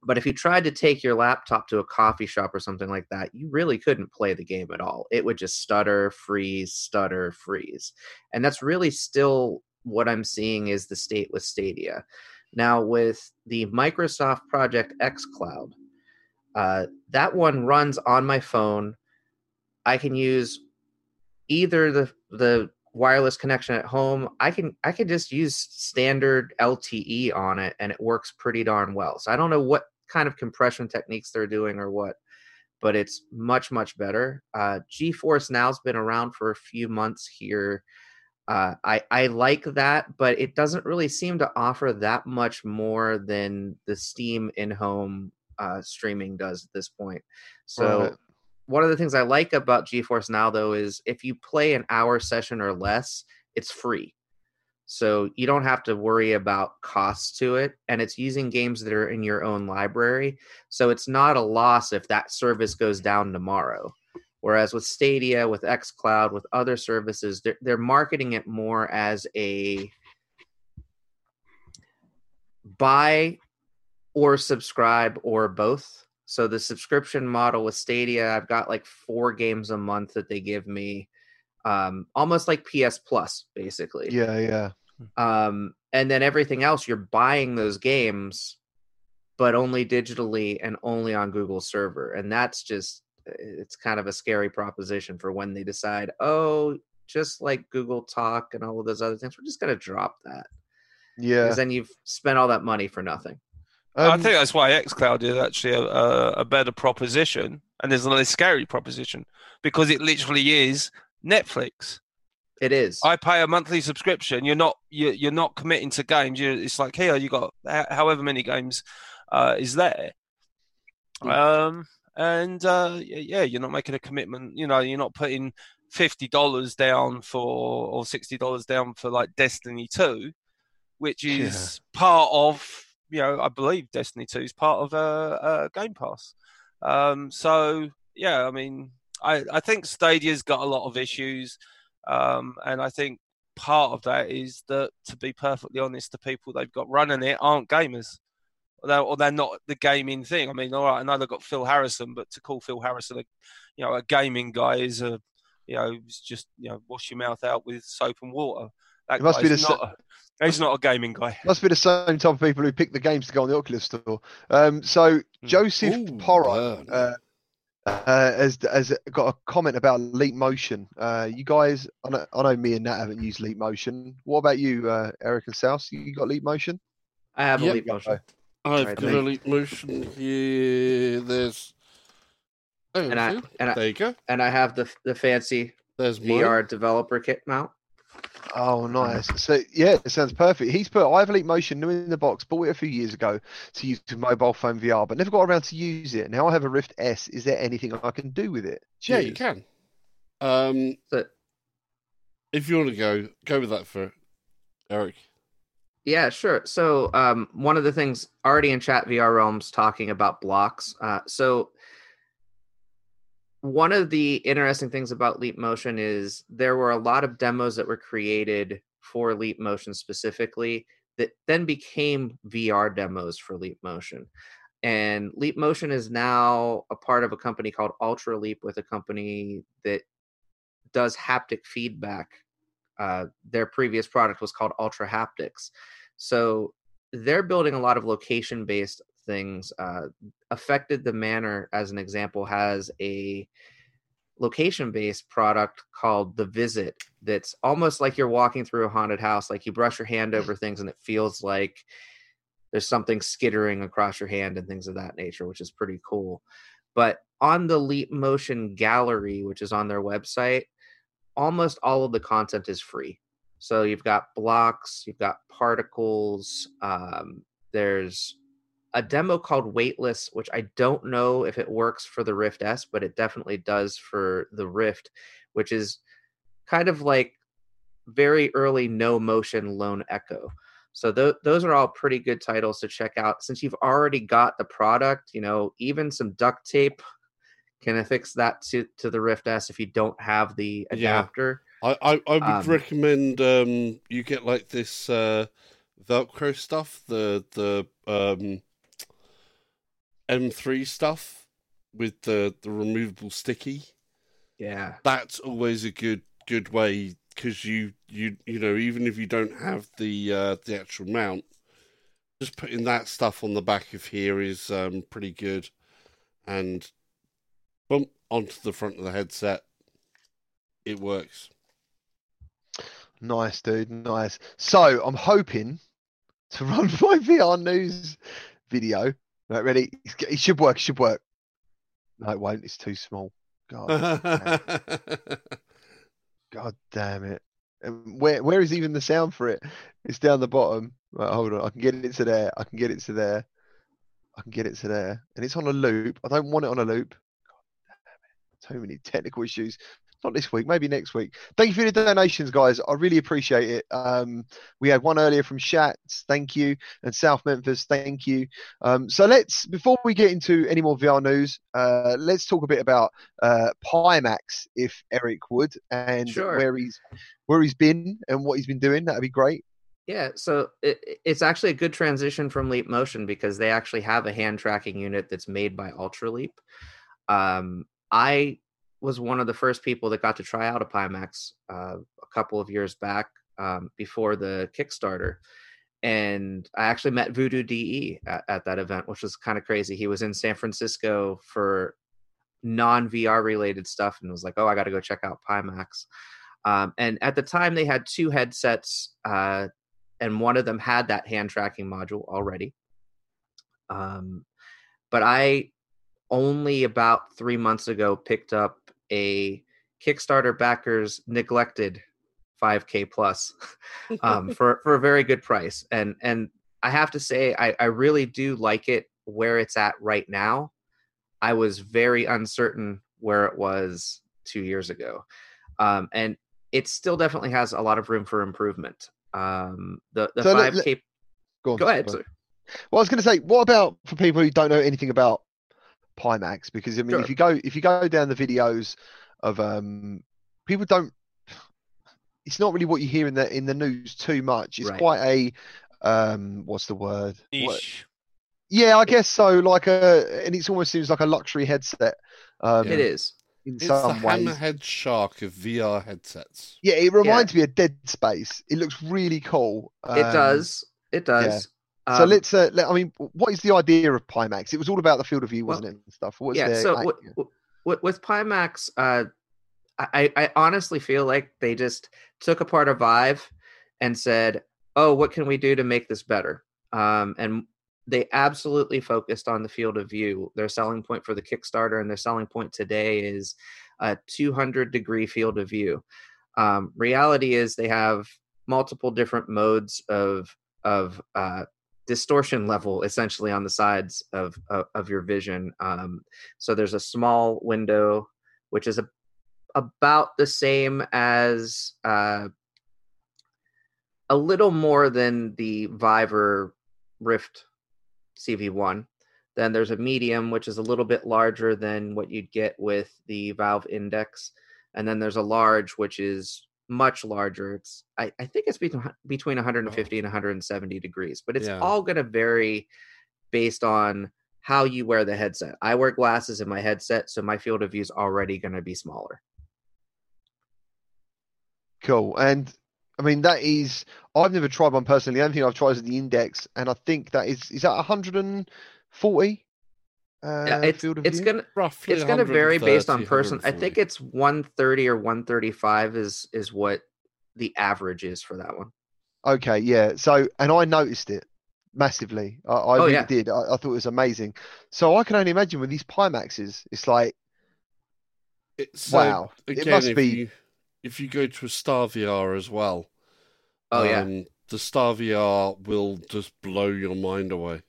But if you tried to take your laptop to a coffee shop or something like that, you really couldn't play the game at all. It would just stutter, freeze, stutter, freeze. And that's really still what I'm seeing is the state with Stadia. Now, with the Microsoft Project xCloud, uh, that one runs on my phone. I can use either the the wireless connection at home. I can I can just use standard LTE on it, and it works pretty darn well. So I don't know what kind of compression techniques they're doing or what, but it's much much better. Uh, GeForce Now's been around for a few months here. Uh, I I like that, but it doesn't really seem to offer that much more than the Steam in-home uh, streaming does at this point. So Right. one of the things I like about GeForce Now though is if you play an hour session or less, it's free. So you don't have to worry about costs to it and it's using games that are in your own library. So it's not a loss if that service goes down tomorrow. Whereas with Stadia, with xCloud, with other services, they're, they're marketing it more as a buy or subscribe or both. So the subscription model with Stadia, I've got like four games a month that they give me, um, almost like PS Plus, basically. Yeah, yeah. Um, and then everything else, you're buying those games, but only digitally and only on Google server. And that's just, it's kind of a scary proposition for when they decide, oh, just like Google Talk and all of those other things, we're just going to drop that. Yeah. Because then you've spent all that money for nothing. I Um, think that's why xCloud is actually a, a, a better proposition and there's a less scary proposition because it literally is Netflix. It is. I pay a monthly subscription. You're not you you're not committing to games. You it's like here you got however many games uh, is there. Um and uh, yeah, you're not making a commitment. You know, you're not putting fifty dollars down for or sixty dollars down for like Destiny Two, which Yeah. is part of you know I believe Destiny Two is part of a, uh, Game Pass. Um, so yeah, I mean, I I think Stadia's got a lot of issues. Um, and I think part of that is that, to be perfectly honest, the people they've got running it aren't gamers. Or they're, or they're not the gaming thing. I mean, all right, I know they've got Phil Harrison, but to call Phil Harrison a, you know, a gaming guy is a, you know, just you know, wash your mouth out with soap and water. That It must be guy's the not. a, he's not a gaming guy. Must be the same type of people who pick the games to go on the Oculus store. Um, so Joseph Ooh, Porro uh, uh, has has got a comment about Leap Motion. Uh, you guys, I know, I know me and Nat haven't used Leap Motion. What about you, uh, Eric and South? You got Leap Motion? I have Yep. a leap motion. I've Right, got thank- a leap motion here. There's. Oh, And I, and I there you go. and I have the the fancy There's mine. VR developer kit mount. Oh, nice. So yeah, it sounds perfect. He's put I have a Leap Motion new in the box, bought it a few years ago to use with mobile phone VR, but never got around to use it. Now I have a Rift S. Is there anything I can do with it? Yeah, you can. Um, So if you want to go, go with that for Eric. Yeah, sure. So um, one of the things already in chat VR realms talking about blocks. Uh, so one of the interesting things about Leap Motion is there were a lot of demos that were created for Leap Motion specifically that then became VR demos for Leap Motion. And Leap Motion is now a part of a company called Ultraleap with a company that does haptic feedback. Uh, their previous product was called Ultrahaptics. So they're building a lot of location based things. Uh, Affected the Manor, as an example, has a location based product called The Visit that's almost like you're walking through a haunted house. Like you brush your hand over things and it feels like there's something skittering across your hand and things of that nature, which is pretty cool. But on the Leap Motion Gallery, which is on their website, almost all of the content is free. So you've got blocks, you've got particles. Um, there's a demo called Weightless, which I don't know if it works for the Rift S, but it definitely does for the Rift, which is kind of like very early no motion lone echo. So th- those are all pretty good titles to check out. Since you've already got the product, you know, even some duct tape can affix that to, to the Rift S if you don't have the adapter. I, I, I would Um, recommend um, you get like this uh, Velcro stuff, the the um, M3 stuff with the the removable sticky. Yeah. That's always a good good way because you you you know even if you don't have the uh, the actual mount, just putting that stuff on the back of here is um, pretty good, and bump onto the front of the headset. It works. Nice, dude. Nice. So I'm hoping to *laughs* run my VR news video. Right, ready? It should work. It should work. No, it won't. It's too small. God, *laughs* God damn it. And where where is even the sound for it? It's down the bottom. Right, hold on. I can get it to there. I can get it to there. I can get it to there. And it's on a loop. I don't want it on a loop. God damn it. Too many technical issues. Not this week, maybe next week. Thank you for the donations, guys. I really appreciate it. Um, we had one earlier from Shats, thank you, and South Memphis, thank you. Um, so let's, before we get into any more VR news, uh, let's talk a bit about uh, Pimax, if Eric would, and Sure. where he's where he's been and what he's been doing. That'd be great. Yeah, so it, it- it's actually a good transition from Leap Motion because they actually have a hand tracking unit that's made by Ultraleap. Um, I was one of the first people that got to try out a Pimax uh, a couple of years back um, before the Kickstarter. And I actually met Voodoo DE at, at that event, which was kind of crazy. He was in San Francisco for non VR related stuff and was like, oh, I got to go check out Pimax. Um, and at the time, they had two headsets, uh, and one of them had that hand tracking module already. Um, but I only about three months ago picked up a Kickstarter backers neglected 5K plus *laughs* um, for for a very good price, and and I have to say I, I really do like it where it's at right now. I was very uncertain where it was two years ago, um, and it still definitely has a lot of room for improvement. Um, the the So 5K. Go on. Go ahead. go sir. Well, I was going to say, what about for people who don't know anything about Pimax? Because I mean, Sure. if you go if you go down the videos of um, people don't. It's not really what you hear in the in the news too much. It's Right. quite a um, what's the word? What- Niche. Yeah, I guess so. Like a, and it almost seems like a luxury headset. Um, It is. in It's the some ways. hammerhead shark of VR headsets. Yeah, it reminds me of Dead Space. It looks really cool. It Um, does. It does. So Um, let's. Uh, let, I mean, what is the idea of Pimax? It was all about the field of view, wasn't it? And stuff. Yeah. their So aim? with, with, with Pimax, uh, I, I honestly feel like they just took apart a Vive and said, "Oh, what can we do to make this better?" Um, and they absolutely focused on the field of view. Their selling point for the Kickstarter and their selling point today is a 200 degree field of view. Um, reality is they have multiple different modes of of uh, distortion level essentially on the sides of of, of your vision. Um, so there's a small window which is a, about the same as uh, a little more than the Viver Rift CV1. Then there's a medium, which is a little bit larger than what you'd get with the Valve Index. And then there's a large, which is much larger. It's I, I think it's between between 150 and 170 degrees, but it's Yeah. all going to vary based on how you wear the headset. I wear glasses in my headset, so my field of view is already going to be smaller. Cool. And I mean, that is, I've never tried one personally. The only thing I've tried is the index, and I think that is, is that 140? Uh, Yeah, it's field of it's view? gonna Roughly it's going to vary based on person. I think it's 130 or 135 is is what the average is for that one. Okay, yeah. So, and I noticed it massively. I, I Oh, really yeah. did. I, I thought it was amazing. So I can only imagine with these Pimaxes, it's like, It's, wow. It again, must if be, you if you go to a Star VR as well, Oh yeah. um, the Star VR will just blow your mind away.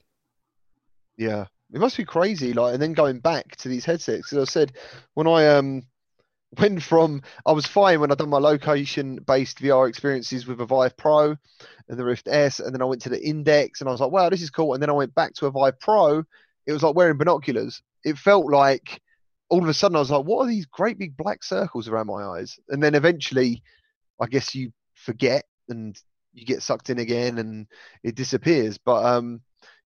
yeah. It must be crazy. Like, and then going back to these headsets, because I said when I um *laughs* went from, I was fine when I done my location-based VR experiences with a Vive Pro and the Rift S, and then I went to the Index, and I was like, wow, this is cool. And then I went back to a Vive Pro. It was like wearing binoculars. It felt like all of a sudden I was like, what are these great big black circles around my eyes? And then eventually, I guess you forget and you get sucked in again, and it disappears. But um.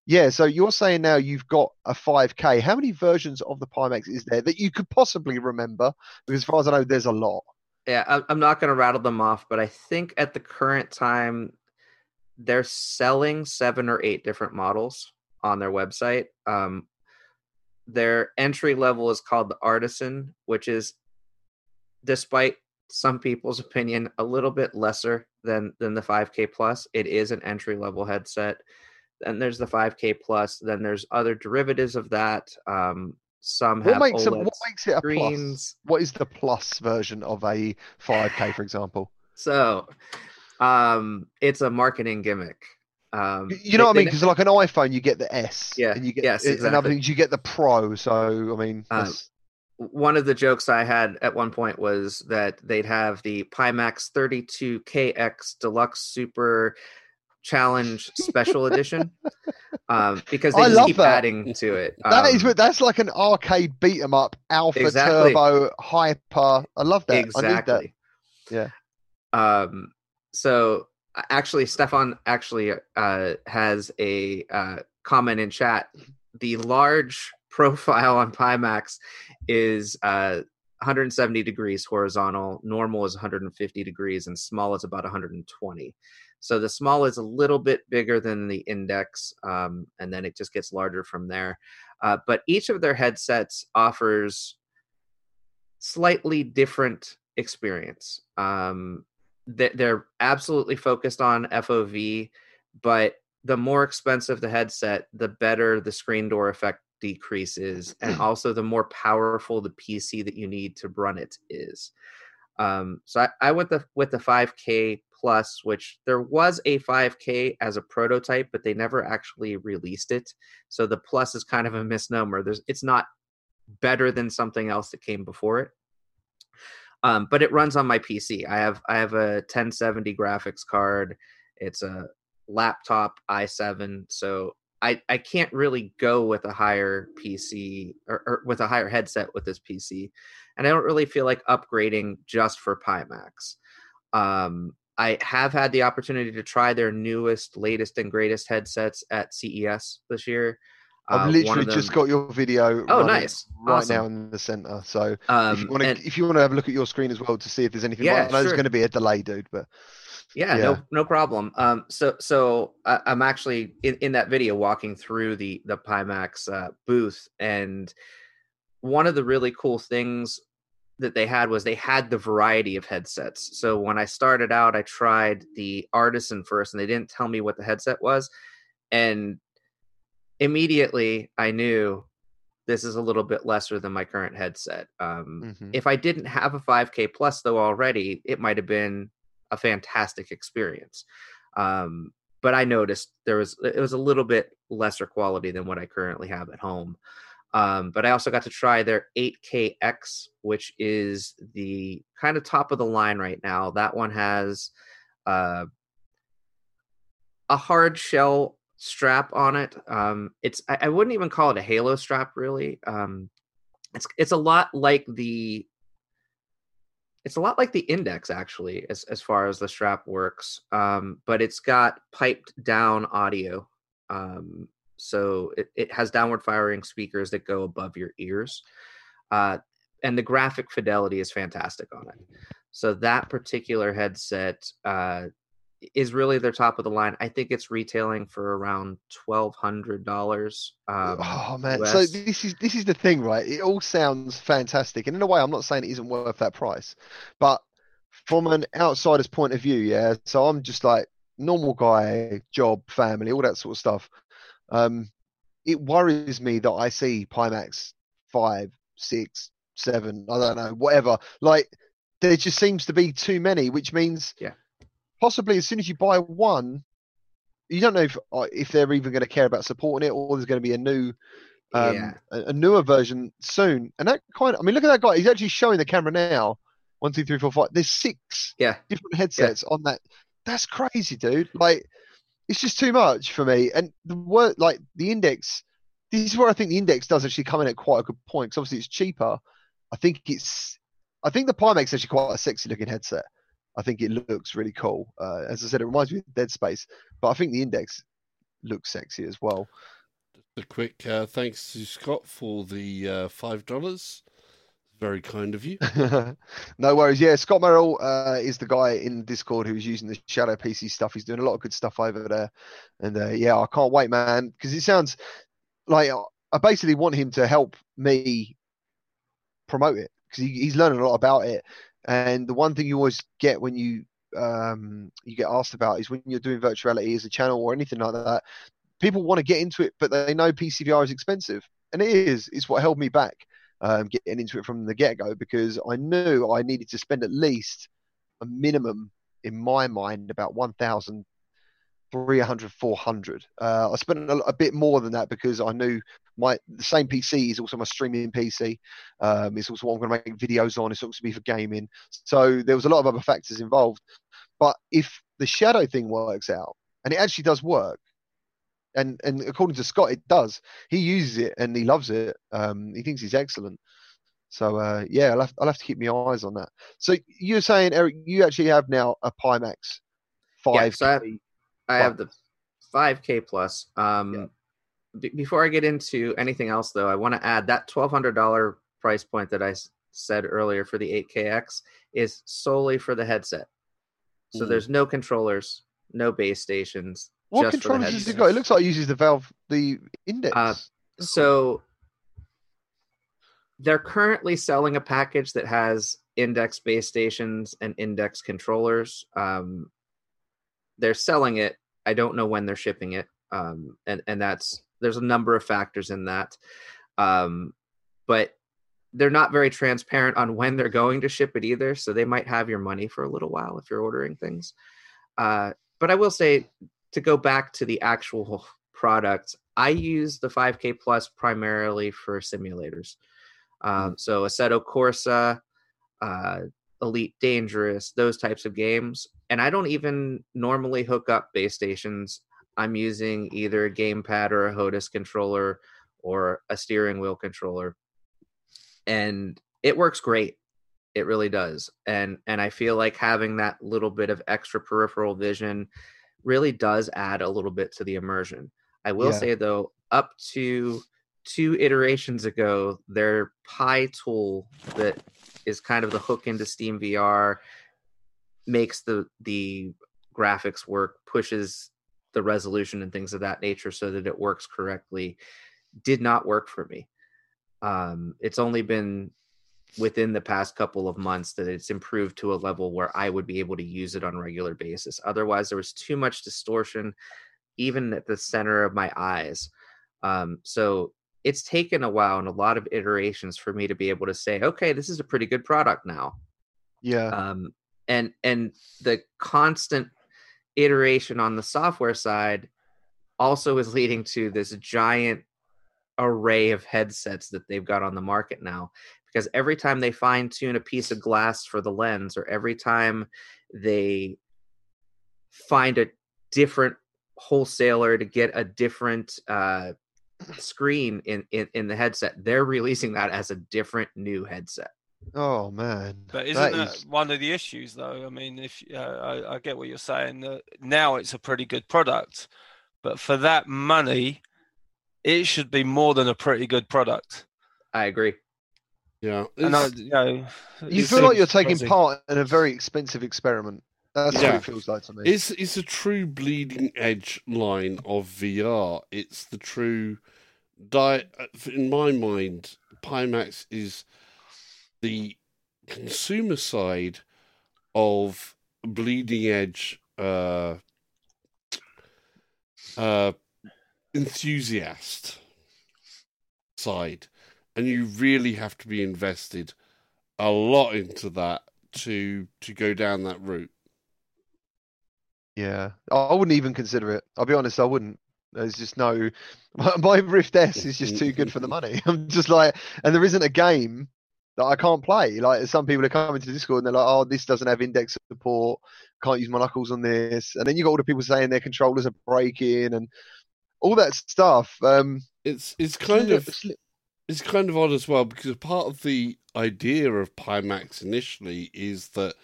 Yeah, so you're saying now you've got a 5K. How many versions of the Pimax is there that you could possibly remember? Because as far as I know, there's a lot. Yeah, I'm not going to rattle them off, but I think at the current time, they're selling seven or eight different models on their website. Um, their entry level is called the Artisan, which is, despite some people's opinion, a little bit lesser than than the 5K Plus. It is an entry level headset. Then there's the 5K Plus. Then there's other derivatives of that. Um, some What have makes OLED what makes it a plus? What is the plus version of a 5K, for example? *laughs* So, um, it's a marketing gimmick. Um, You know what I mean? Because like an iPhone, you get the S, Yeah, and you get yes, and other exactly. things you get the Pro. So I mean, Um, one of the jokes I had at one point was that they'd have the Pimax 32KX Deluxe Super Challenge Special Edition *laughs* um, because they I just keep that. adding to it. that is Um, that's like an arcade beat 'em up, Alpha Exactly. Turbo Hyper. I love that. I need that. exactly. Yeah. Um. So actually, Stefan actually uh, has a uh, comment in chat. The large *laughs* profile on Pimax is uh, 170 degrees horizontal. Normal is 150 degrees, and small is about 120. So the small is a little bit bigger than the index, um, and then it just gets larger from there. Uh, but each of their headsets offers slightly different experience. Um, they- they're absolutely focused on FOV, but the more expensive the headset, the better the screen door effect decreases, and *clears throat* also the more powerful the PC that you need to run it is. Um, so I, I went the with the 5K plus, which there was a 5K as a prototype, but they never actually released it. So the plus is kind of a misnomer. There's it's not better than something else that came before it. Um, but it runs on my PC. I have I have a 1070 graphics card. It's a laptop i7, so I I can't really go with a higher PC or, or with a higher headset with this PC, and I don't really feel like upgrading just for Pimax. Um, I have had the opportunity to try their newest, latest, and greatest headsets at CES this year. I've Uh, literally of just got your video. Oh, nice. Right Awesome. now in the center. So Um, if you want to, and- if you want to have a look at your screen as well to see if there's anything. Yeah, know there's going to be a delay, dude, but yeah, Yeah. no no problem um so so I, i'm actually in, in that video walking through the the pimax uh, booth and one of the really cool things that they had was they had the variety of headsets so when i started out i tried the artisan first and they didn't tell me what the headset was and immediately i knew this is a little bit lesser than my current headset um mhm. if I didn't have a 5K plus though already, it might have been a fantastic experience. Um, but I noticed there was it was a little bit lesser quality than what I currently have at home. Um, but I also got to try their 8KX, which is the kind of top of the line right now. That one has uh, a hard shell strap on it. Um, it's I, I wouldn't even call it a halo strap really. Um, it's it's a lot like the it's a lot like the index actually as, as far as the strap works um, but it's got piped down audio um, so it, it has downward firing speakers that go above your ears uh, and the graphic fidelity is fantastic on it. So that particular headset uh, is really their top of the line. I think it's retailing for around $1200 um, oh man. US. so this is this is the thing right? It all sounds fantastic and in a way i'm not saying it isn't worth that price but from an outsider's point of view yeah? So i'm just like normal guy job family all that sort of stuff um it worries me that i see pimax five six seven i don't know whatever like there just seems to be too many which means Yeah. possibly as soon as you buy one you don't know if uh, if they're even going to care about supporting it or there's going to be a new um, Yeah. a, a newer version soon. And that kind of, I mean, look at that guy. He's actually showing the camera now. One, two, three, four, five. There's six yeah different headsets on that. That's crazy, dude. Like, it's just too much for me. And the work, like the index, this is where I think the index does actually come in at quite a good point. Because obviously it's cheaper. I think it's, I think the Pimax actually quite a sexy looking headset. I think it looks really cool. Uh, as I said, it reminds me of Dead Space, but I think the index looks sexy as well. A quick uh, thanks to Scott for the uh, five dollars. Very kind of you. *laughs* no worries. Yeah, Scott Merrill uh, is the guy in Discord who's using the Shadow PC stuff. He's doing a lot of good stuff over there, and uh, yeah, I can't wait, man, because it sounds like I basically want him to help me promote it because he, he's learning a lot about it. And the one thing you always get when you um, you get asked about is when you're doing virtuality as a channel or anything like that, people want to get into it, but they know PCVR is expensive, and it is. It's what held me back um, getting into it from the get go because I knew I needed to spend at least a minimum in my mind about 1,000. 300 400 uh, i spent a, a, bit more than that because i knew my the same pc is also my streaming pc um, it's also what i'm going to make videos on. It's also be for gaming. So there was a lot of other factors involved. But if the shadow thing works out and it actually does work and and according to scott it does he uses it and he loves it um, he thinks he's excellent so uh, yeah I'll have, I'll have to keep my eyes on that so you're saying eric you actually have now a pimax 5 Yeah, so I have, I have the 5K plus. Um, Yeah. b- before I get into anything else, though, I want to add that $1,200 price point that I s- said earlier for the 8KX is solely for the headset. So Mm. there's no controllers, no base stations. What just for the controllers has it got it looks like it uses the valve the index Uh, So they're currently selling a package that has index base stations and index controllers. Um, they're selling it. I don't know when they're shipping it, um, and and that's there's a number of factors in that, um, but they're not very transparent on when they're going to ship it either. So they might have your money for a little while if you're ordering things. Uh, but I will say to go back to the actual product, I use the 5K Plus primarily for simulators. Um, so Assetto Corsa, uh, Elite Dangerous, those types of games. And I don't even normally hook up base stations. I'm using either a gamepad or a HOTAS controller or a steering wheel controller. And it works great. It really does. And and I feel like having that little bit of extra peripheral vision really does add a little bit to the immersion. I will Yeah. say though, up to two iterations ago, their Pi tool that is kind of the hook into Steam VR makes the the graphics work, pushes the resolution and things of that nature so that it works correctly. Did not work for me. Um, it's only been within the past couple of months that it's improved to a level where I would be able to use it on a regular basis. Otherwise, there was too much distortion, even at the center of my eyes. Um, so it's taken a while and a lot of iterations for me to be able to say, okay, this is a pretty good product now. yeah Um, and and the constant iteration on the software side also is leading to this giant array of headsets that they've got on the market now because every time they fine tune a piece of glass for the lens or every time they find a different wholesaler to get a different uh, screen in, in in the headset they're releasing that as a different new headset Oh man. But isn't that, is- one of the issues, though? I mean, if uh, I, I get what you're saying, that now it's a pretty good product, but for that money, it should be more than a pretty good product. I agree. Yeah, And I, you know, You feel like you're taking crazy. part in a very expensive experiment. That's what it feels like to me. It's it's a true bleeding edge line of VR. It's the true di In my mind, Pimax is the consumer side of bleeding edge uh, uh, enthusiast side, and you really have to be invested a lot into that to to go down that route. Yeah, I wouldn't even consider it. I'll be honest, I wouldn't. There's just no. My, *laughs* my Rift S is just too good for the money. *laughs* I'm just like, and there isn't a game that I can't play. Like some people are coming to Discord and they're like, "Oh, this doesn't have index support. Can't use my knuckles on this." And then you got all the people saying their controllers are breaking and all that stuff. Um, It's it's kind of it's kind of odd as well because part of the idea of Pimax initially is that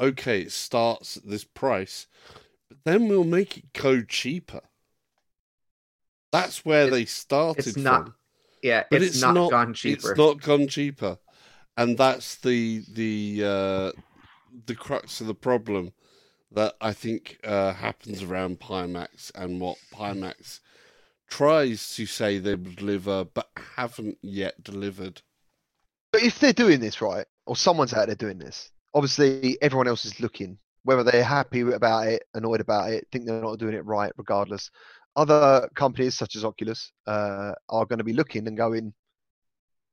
okay, it starts at this price, but then we'll make it go cheaper. That's where they started It's not. from. Yeah, But it's, it's not, not- gone cheaper. It's not gone cheaper, and that's the the uh, the crux of the problem that I think uh, happens around Pimax and what Pimax tries to say they will deliver, but haven't yet delivered. But if they're doing this right, or someone's out there doing this, obviously everyone else is looking. Whether they're happy about it, annoyed about it, think they're not doing it right, regardless. Other companies such as Oculus uh, are going to be looking and going,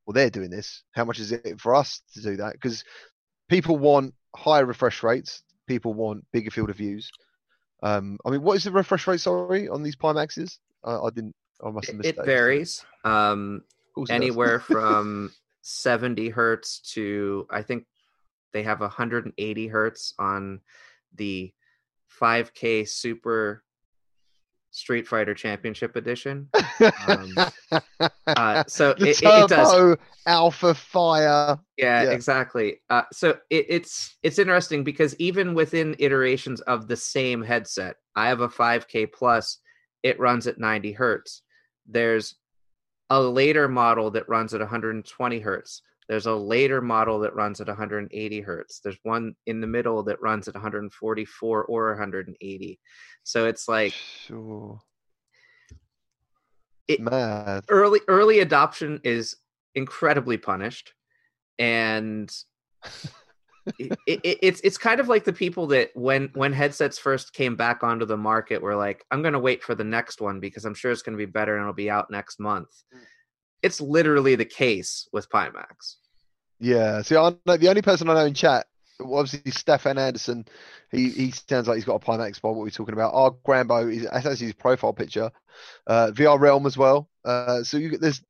"Well, they're doing this. How much is it for us to do that?" Because people want higher refresh rates. People want bigger field of views. Um, I mean, what is the refresh rate? Sorry, on these Pimaxes, uh, I didn't. I must have It, missed it that. varies. Um, Of course it does. anywhere *laughs* from 70 hertz to I think they have 180 hertz on the 5K Super Street Fighter Championship Edition. um, *laughs* Uh, so it, it, it does. alpha fire. Yeah, yeah. exactly. Uh, so it, it's it's interesting because even within iterations of the same headset, I have a 5K plus. It runs at 90 hertz. There's a later model that runs at 120 hertz. There's a later model that runs at 180 hertz. There's one in the middle that runs at 144 or 180. So it's like sure. It- early early adoption is incredibly punished and *laughs* it, it, it's it's kind of like the people that when when headsets first came back onto the market were like i'm going to wait for the next one because i'm sure it's going to be better and it'll be out next month it's literally the case with pimax Yeah. See, I know the only person I know in chat, obviously Stefan Anderson. He he sounds like he's got a Pimax by what we're talking about. Our Grambo is that's actually his profile picture. Uh, VR Realm as well. Uh, so you, there's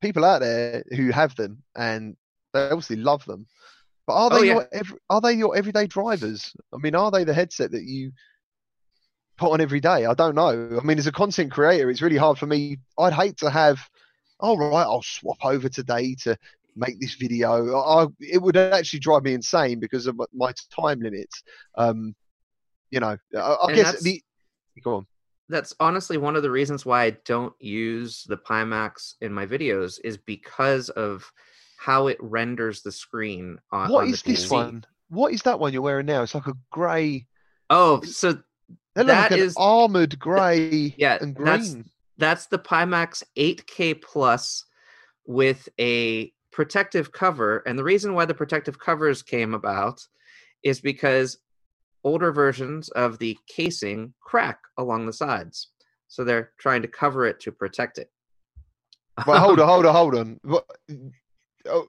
people out there who have them and they obviously love them. But are they Oh, yeah. your every, are they your everyday drivers? I mean, are they the headset that you put on every day? I don't know. I mean, as a content creator, it's really hard for me. I'd hate to have. All right, I'll swap over today to make this video. I, it would actually drive me insane because of my time limits. Um, you know, I, I guess that's- the go on. that's honestly one of the reasons why i don't use the pimax in my videos is because of how it renders the screen on, What on is this one? What is that one you're wearing now? It's like a grey. oh so That like is- armored grey Yeah, and that's- green. that's the Pimax 8K Plus with a protective cover. And the reason why the protective covers came about is because older versions of the casing crack along the sides. So they're trying to cover it to protect it. But hold on, *laughs* hold on, hold on. What, oh,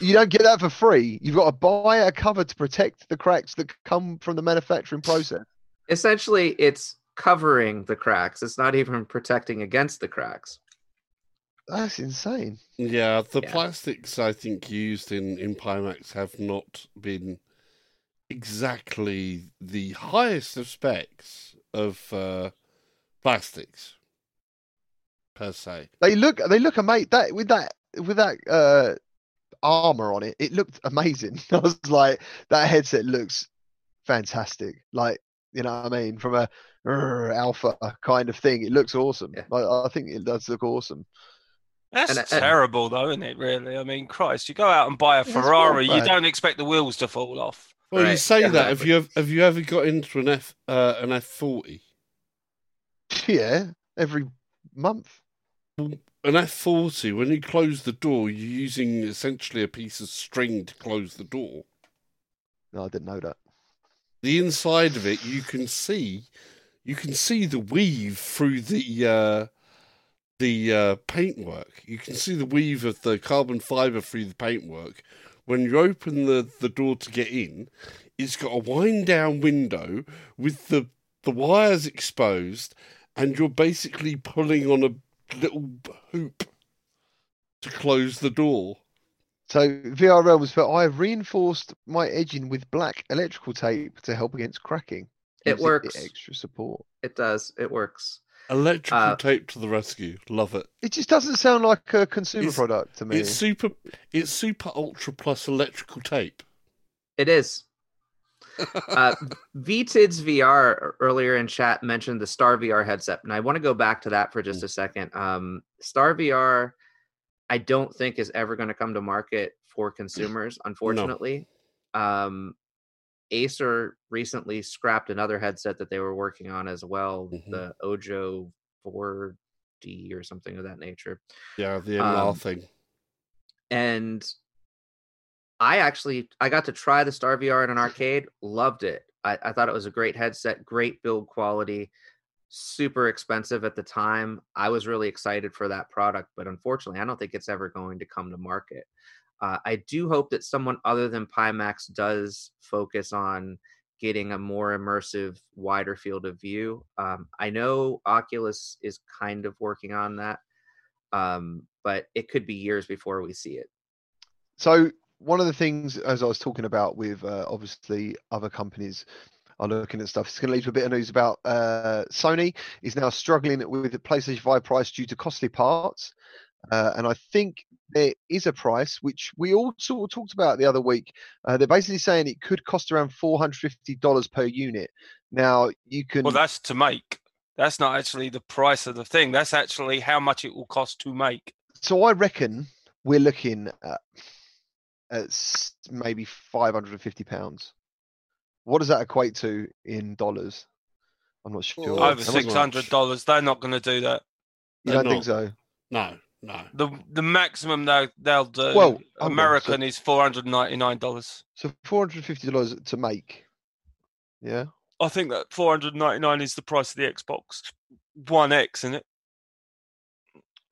you don't get that for free. You've got to buy a cover to protect the cracks that come from the manufacturing process. Essentially, it's covering the cracks. It's not even protecting against the cracks. That's insane. Yeah, the Yeah. plastics I think used in in Pimax have not been exactly the highest of specs of uh, plastics per se. They look, they look amazing. That with that, with that uh, armor on it. It looked amazing. *laughs* I was like, that headset looks fantastic. Like, you know what I mean? From a "Rrr, alpha kind of thing, it looks awesome. Yeah. I, I think it does look awesome. That's And- and- terrible, though, isn't it? Really, I mean, Christ, you go out and buy a It's not Ferrari, you don't expect the wheels to fall off. Well, you Right, say that. Have you ev- have you ever got into an F uh, an F forty? *laughs* Yeah, every month. An F forty. When you close the door, you're using essentially a piece of string to close the door. No, I didn't know that. The inside of it, you can see, you can see the weave through the uh, the uh, paintwork. You can see the weave of the carbon fiber through the paintwork. When you open the, the door to get in, it's got a wind down window with the the wires exposed, and you're basically pulling on a little hoop to close the door. So VR Realms, but I have reinforced my edging with black electrical tape to help against cracking. It Gives works. extra support. It does. It works. Electrical Uh, tape to the rescue. Love it. It just doesn't sound like a consumer It's- product to me. It's super. It's super ultra plus electrical tape. It is. *laughs* Uh, VTids VR earlier in chat mentioned the Star VR headset, and I want to go back to that for just a second. Um, Star VR, I don't think is ever going to come to market for consumers, *clears throat* unfortunately. Um, Acer recently scrapped another headset that they were working on as well, Mhm. the Ojo 4D or something of that nature. yeah, the MR Um, thing. and I actually I got to try the Star VR in an *laughs* arcade, loved it. I, I thought it was a great headset, great build quality, super expensive at the time. I was really excited for that product, but unfortunately, I don't think it's ever going to come to market. Uh, I do hope that someone other than Pimax does focus on getting a more immersive, wider field of view. Um, I know Oculus is kind of working on that, um, but it could be years before we see it. So one of the things, as I was talking about with uh, obviously other companies are looking at stuff, it's going to lead to a bit of news about uh, Sony is now struggling with the PlayStation 5 price due to costly parts. Uh, and I think there is a price which we all sort of talked about the other week. Uh, they're basically saying it could cost around $450 per unit. Now you can. Well, that's to make. That's not actually the price of the thing. That's actually how much it will cost to make. so I reckon we're looking at, at s- maybe 550 pounds. What does that equate to in dollars? I'm not sure. Well, Over much- much? six hundred dollars. They're not going to do that. You They're don't think so? No, no. The the maximum they'll they'll do. Well, hold on, so- American is four hundred ninety nine dollars. So 450 dollars to make. Yeah. I think that four hundred ninety nine is the price of the Xbox One X, isn't it?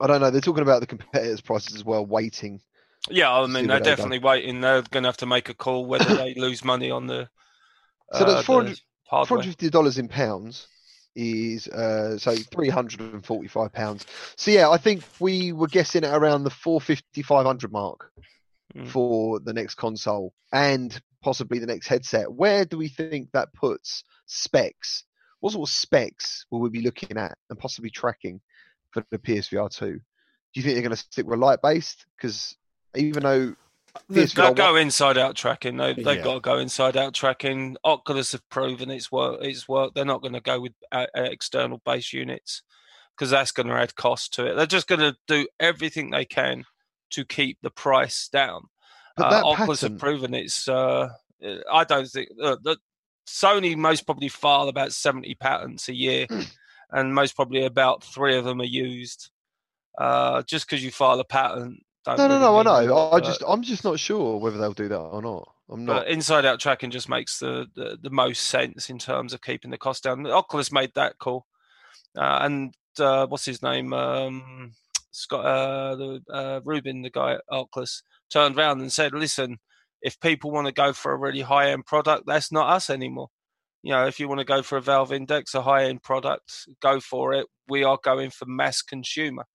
I don't know. They're talking about the competitors' prices as well, waiting. Yeah, I mean they're they definitely waiting. They're going to have to make a call whether they *coughs* lose money on the. So that's 400 hardware. 450 dollars in pounds is uh so 345 pounds. So yeah, I think we were guessing at around the 450 500 mark Mm. for the next console and possibly the next headset. Where do we think that puts specs? What sort of specs will we be looking at and possibly tracking for the PSVR 2? Do you think they're going to stick with light based? Because even though They've got to one- go inside out tracking. They they've Yeah. got to go inside out tracking. Oculus have proven its work. Its work. They're not going to go with uh, uh, external base units because that's going to add cost to it. They're just going to do everything they can to keep the price down. but Uh, Oculus pattern, have proven it's. Uh, I don't think uh, that Sony most probably file about seventy patents a year, *clears throat* and most probably about three of them are used. Uh, just because you file a patent. Don't no, no, really no, I know. I just, I'm just not sure whether they'll do that or not. I'm not. But inside out tracking just makes the, the, the most sense in terms of keeping the cost down. Oculus made that call. Uh, and uh, what's his name? Um, Scott, uh, the, uh, Rubin, the guy at Oculus, turned around and said, listen, if people want to go for a really high end product, that's not us anymore. You know, if you want to go for a Valve Index, a high end product, go for it. We are going for mass consumer.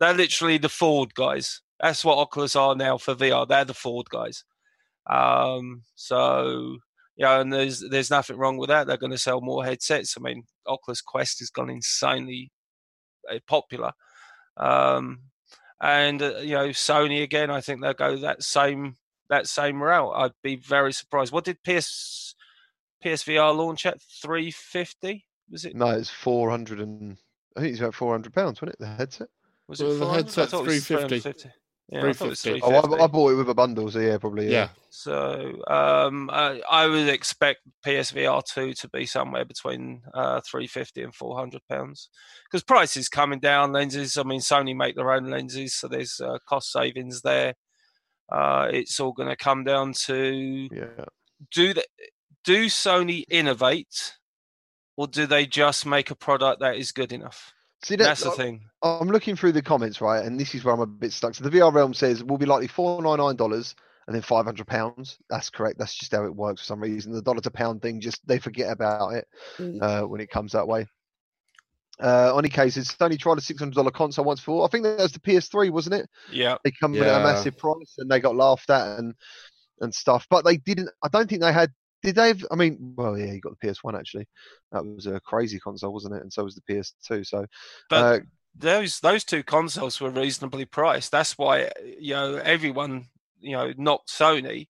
They're literally the Ford guys. That's what Oculus are now for VR. They're the Ford guys. Um, so yeah, and there's there's nothing wrong with that. They're going to sell more headsets. I mean, Oculus Quest has gone insanely uh, popular, um, and uh, you know Sony again. I think they'll go that same that same route. I'd be very surprised. What did PS PSVR launch at? Three fifty? Was it? No, it's four hundred and I think it's about four hundred pounds, wasn't it? The headset. Was Well, it the 400? I headset's thought it was 350. 350. Yeah, I thought it was 350. Oh, I, I bought it with a bundle, so yeah, probably. Yeah. Yeah. So um, I, I would expect PSVR two to be somewhere between uh, three fifty and four hundred pounds because prices coming down. Lenses. I mean, Sony make their own lenses, so there's uh, cost savings there. Uh, it's all going to come down to Yeah. do the, do Sony innovate, or do they just make a product that is good enough? See, that, That's the thing. I'm looking through the comments, right, and this is where I'm a bit stuck. So the VR realm says will be likely four nine nine dollars and then five hundred pounds. That's correct. That's just how it works for some reason. The dollar to pound thing, just they forget about it Mm. uh, when it comes that way. Uh, on any cases, Sony tried a six hundred dollar console once before. I think that was the PS3, wasn't it? Yeah, They come with a massive price and they got laughed at and and stuff. But they didn't. I don't think they had. Did they? Have, I mean, well, yeah, you got the PS1 actually. That was a crazy console, wasn't it? And so was the PS2. So, but uh, those those two consoles were reasonably priced. That's why you know everyone you know knocked Sony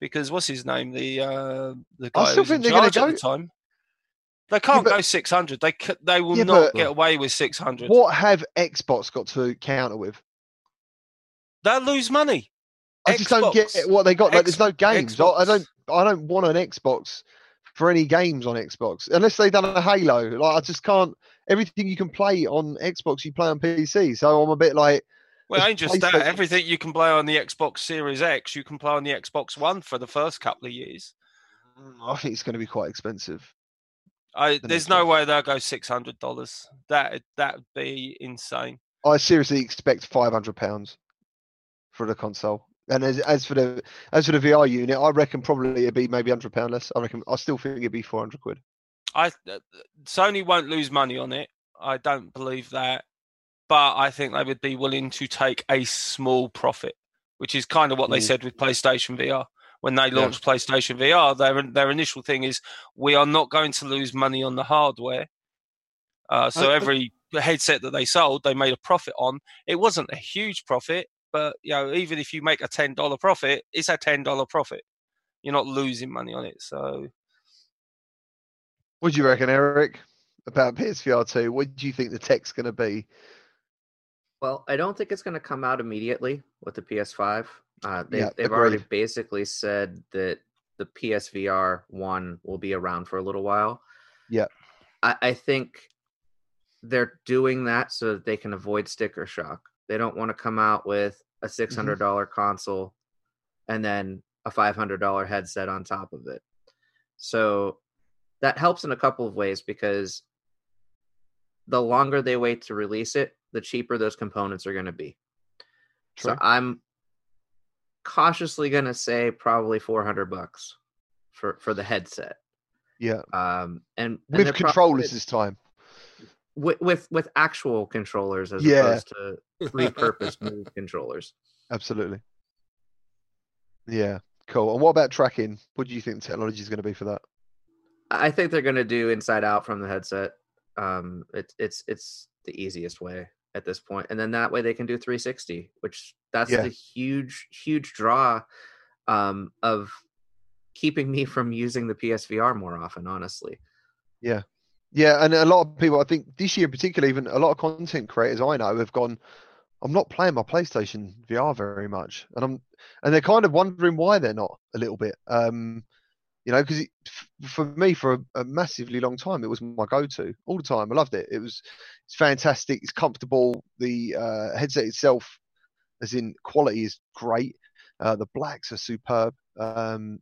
because what's his name the uh, the guy still who was think in they're gonna go- the time. They can't but- go six hundred. They c- they will Yeah, not get away with six hundred. what have Xbox got to counter with? They'll lose money. I just don't get what they got. Like, there's no games. I, I don't. I don't want an Xbox for any games on Xbox unless they've done a Halo. Like I just can't. Everything you can play on Xbox, you play on PC. So I'm a bit like, Well, ain't just that. Everything you can play on the Xbox Series X, you can play on the Xbox One for the first couple of years. "Mm, I think it's going to be quite expensive. I, there's no way they'll go six hundred dollars. That that would be insane. I seriously expect 500 pounds for the console. And as, as for the as for the VR unit, I reckon probably it'd be maybe 100 pound less. I reckon I still think it'd be 400 quid. I uh, Sony won't lose money on it. I don't believe that, but I think they would be willing to take a small profit, which is kind of what they Mm. said with PlayStation VR when they Yeah. launched PlayStation VR. Their their initial thing is we are not going to lose money on the hardware. Uh, so I- I- every headset that they sold, they made a profit on. It wasn't a huge profit, but you know, even if you make a ten dollar profit, it's a ten dollar profit. You're not losing money on it. So What do you reckon, Eric, about PSVR 2? What do you think the tech's going to be? Well, I don't think it's going to come out immediately with the PS5. Uh, they, Yeah, they've already basically said that the PSVR one will be around for a little while. Yeah. I, I think they're doing that so that they can avoid sticker shock. They don't want to come out with a six Mm-hmm. dollars console and then a five hundred dollar headset on top of it. So that helps in a couple of ways because the longer they wait to release it, the cheaper those components are going to be. So I'm cautiously going to say probably 400 bucks for for the headset. Yeah. Um and, and With controllers probably- this time. With, with with actual controllers as Yeah. opposed to repurposed *laughs* move controllers. Absolutely. Yeah. Cool. And what about tracking? What do you think the technology is going to be for that? I think they're going to do inside out from the headset. Um, it's it's it's the easiest way at this point, and then that way they can do 360, which that's Yeah. the huge huge draw um, of keeping me from using the PSVR more often. Honestly, Yeah, and a lot of people, I think this year in particular, even a lot of content creators I know have gone, I'm not playing my PlayStation VR very much, and I'm, and they're kind of wondering why they're not a little bit, um, you know, because for me for a, a massively long time it was my go-to all the time. I loved it. It was, it's fantastic. It's comfortable. The uh, headset itself, as in quality, is great. Uh, the blacks are superb. Um,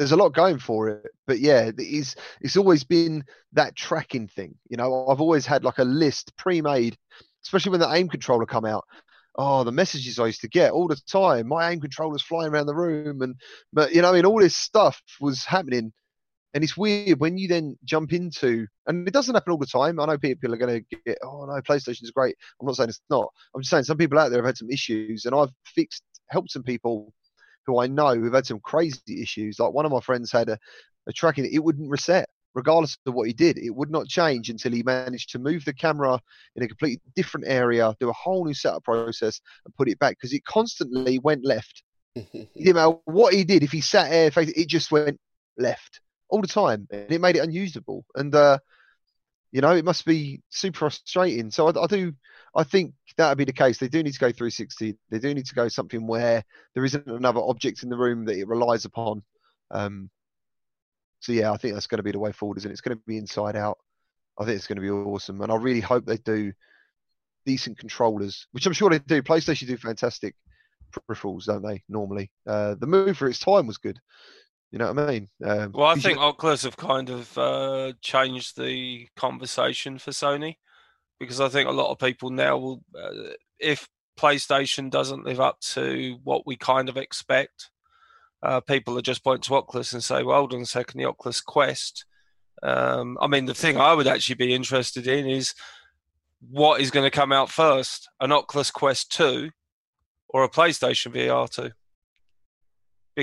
there's a lot going for it, but yeah, it is. It's always been that tracking thing. You know, I've always had like a list pre-made, especially when the aim controller come out. Oh, the messages I used to get all the time. My aim controller's flying around the room, and but you know, I mean, all this stuff was happening, and it's weird when you then jump into, and it doesn't happen all the time. I know people are going to get, oh no, PlayStation's great. I'm not saying it's not. I'm just saying some people out there have had some issues, and I've fixed, helped some people who I know who've had some crazy issues. Like one of my friends had a, a tracking, it wouldn't reset regardless of what he did. It would not change until he managed to move the camera in a completely different area, do a whole new setup process, and put it back because it constantly went left. It didn't matter what he did. If he sat there, it just went left all the time, and it made it unusable. And uh, you know, it must be super frustrating. So I, I do, I think that would be the case. They do need to go 360. They do need to go something where there isn't another object in the room that it relies upon. Um, so yeah, I think that's going to be the way forward, isn't it? It's going to be inside out. I think it's going to be awesome, and I really hope they do decent controllers, which I'm sure they do. PlayStation do fantastic peripherals, don't they? Normally, uh, the move for its time was good. You know what I mean? Um, Well, I think should- Oculus have kind of uh, changed the conversation for Sony because I think a lot of people now will, uh, if PlayStation doesn't live up to what we kind of expect, uh, people are just point to Oculus and say, well, hold on a second, the Oculus Quest. Um, I mean, the thing I would actually be interested in is what is going to come out first, an Oculus Quest 2 or a PlayStation VR 2?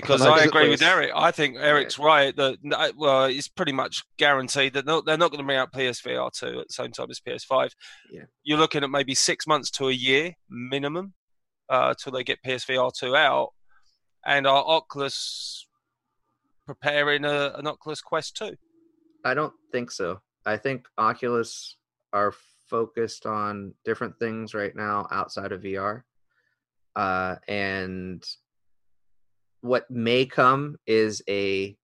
Because I, I 'cause it agree with Eric. I think Eric's right that well, it's pretty much guaranteed that they're not going to bring out PSVR two at the same time as PS5. Yeah. You're looking at maybe six months to a year minimum uh, till they get PSVR two out, and are Oculus preparing a, an Oculus Quest two? I don't think so. I think Oculus are focused on different things right now outside of VR. Uh, and what may come is a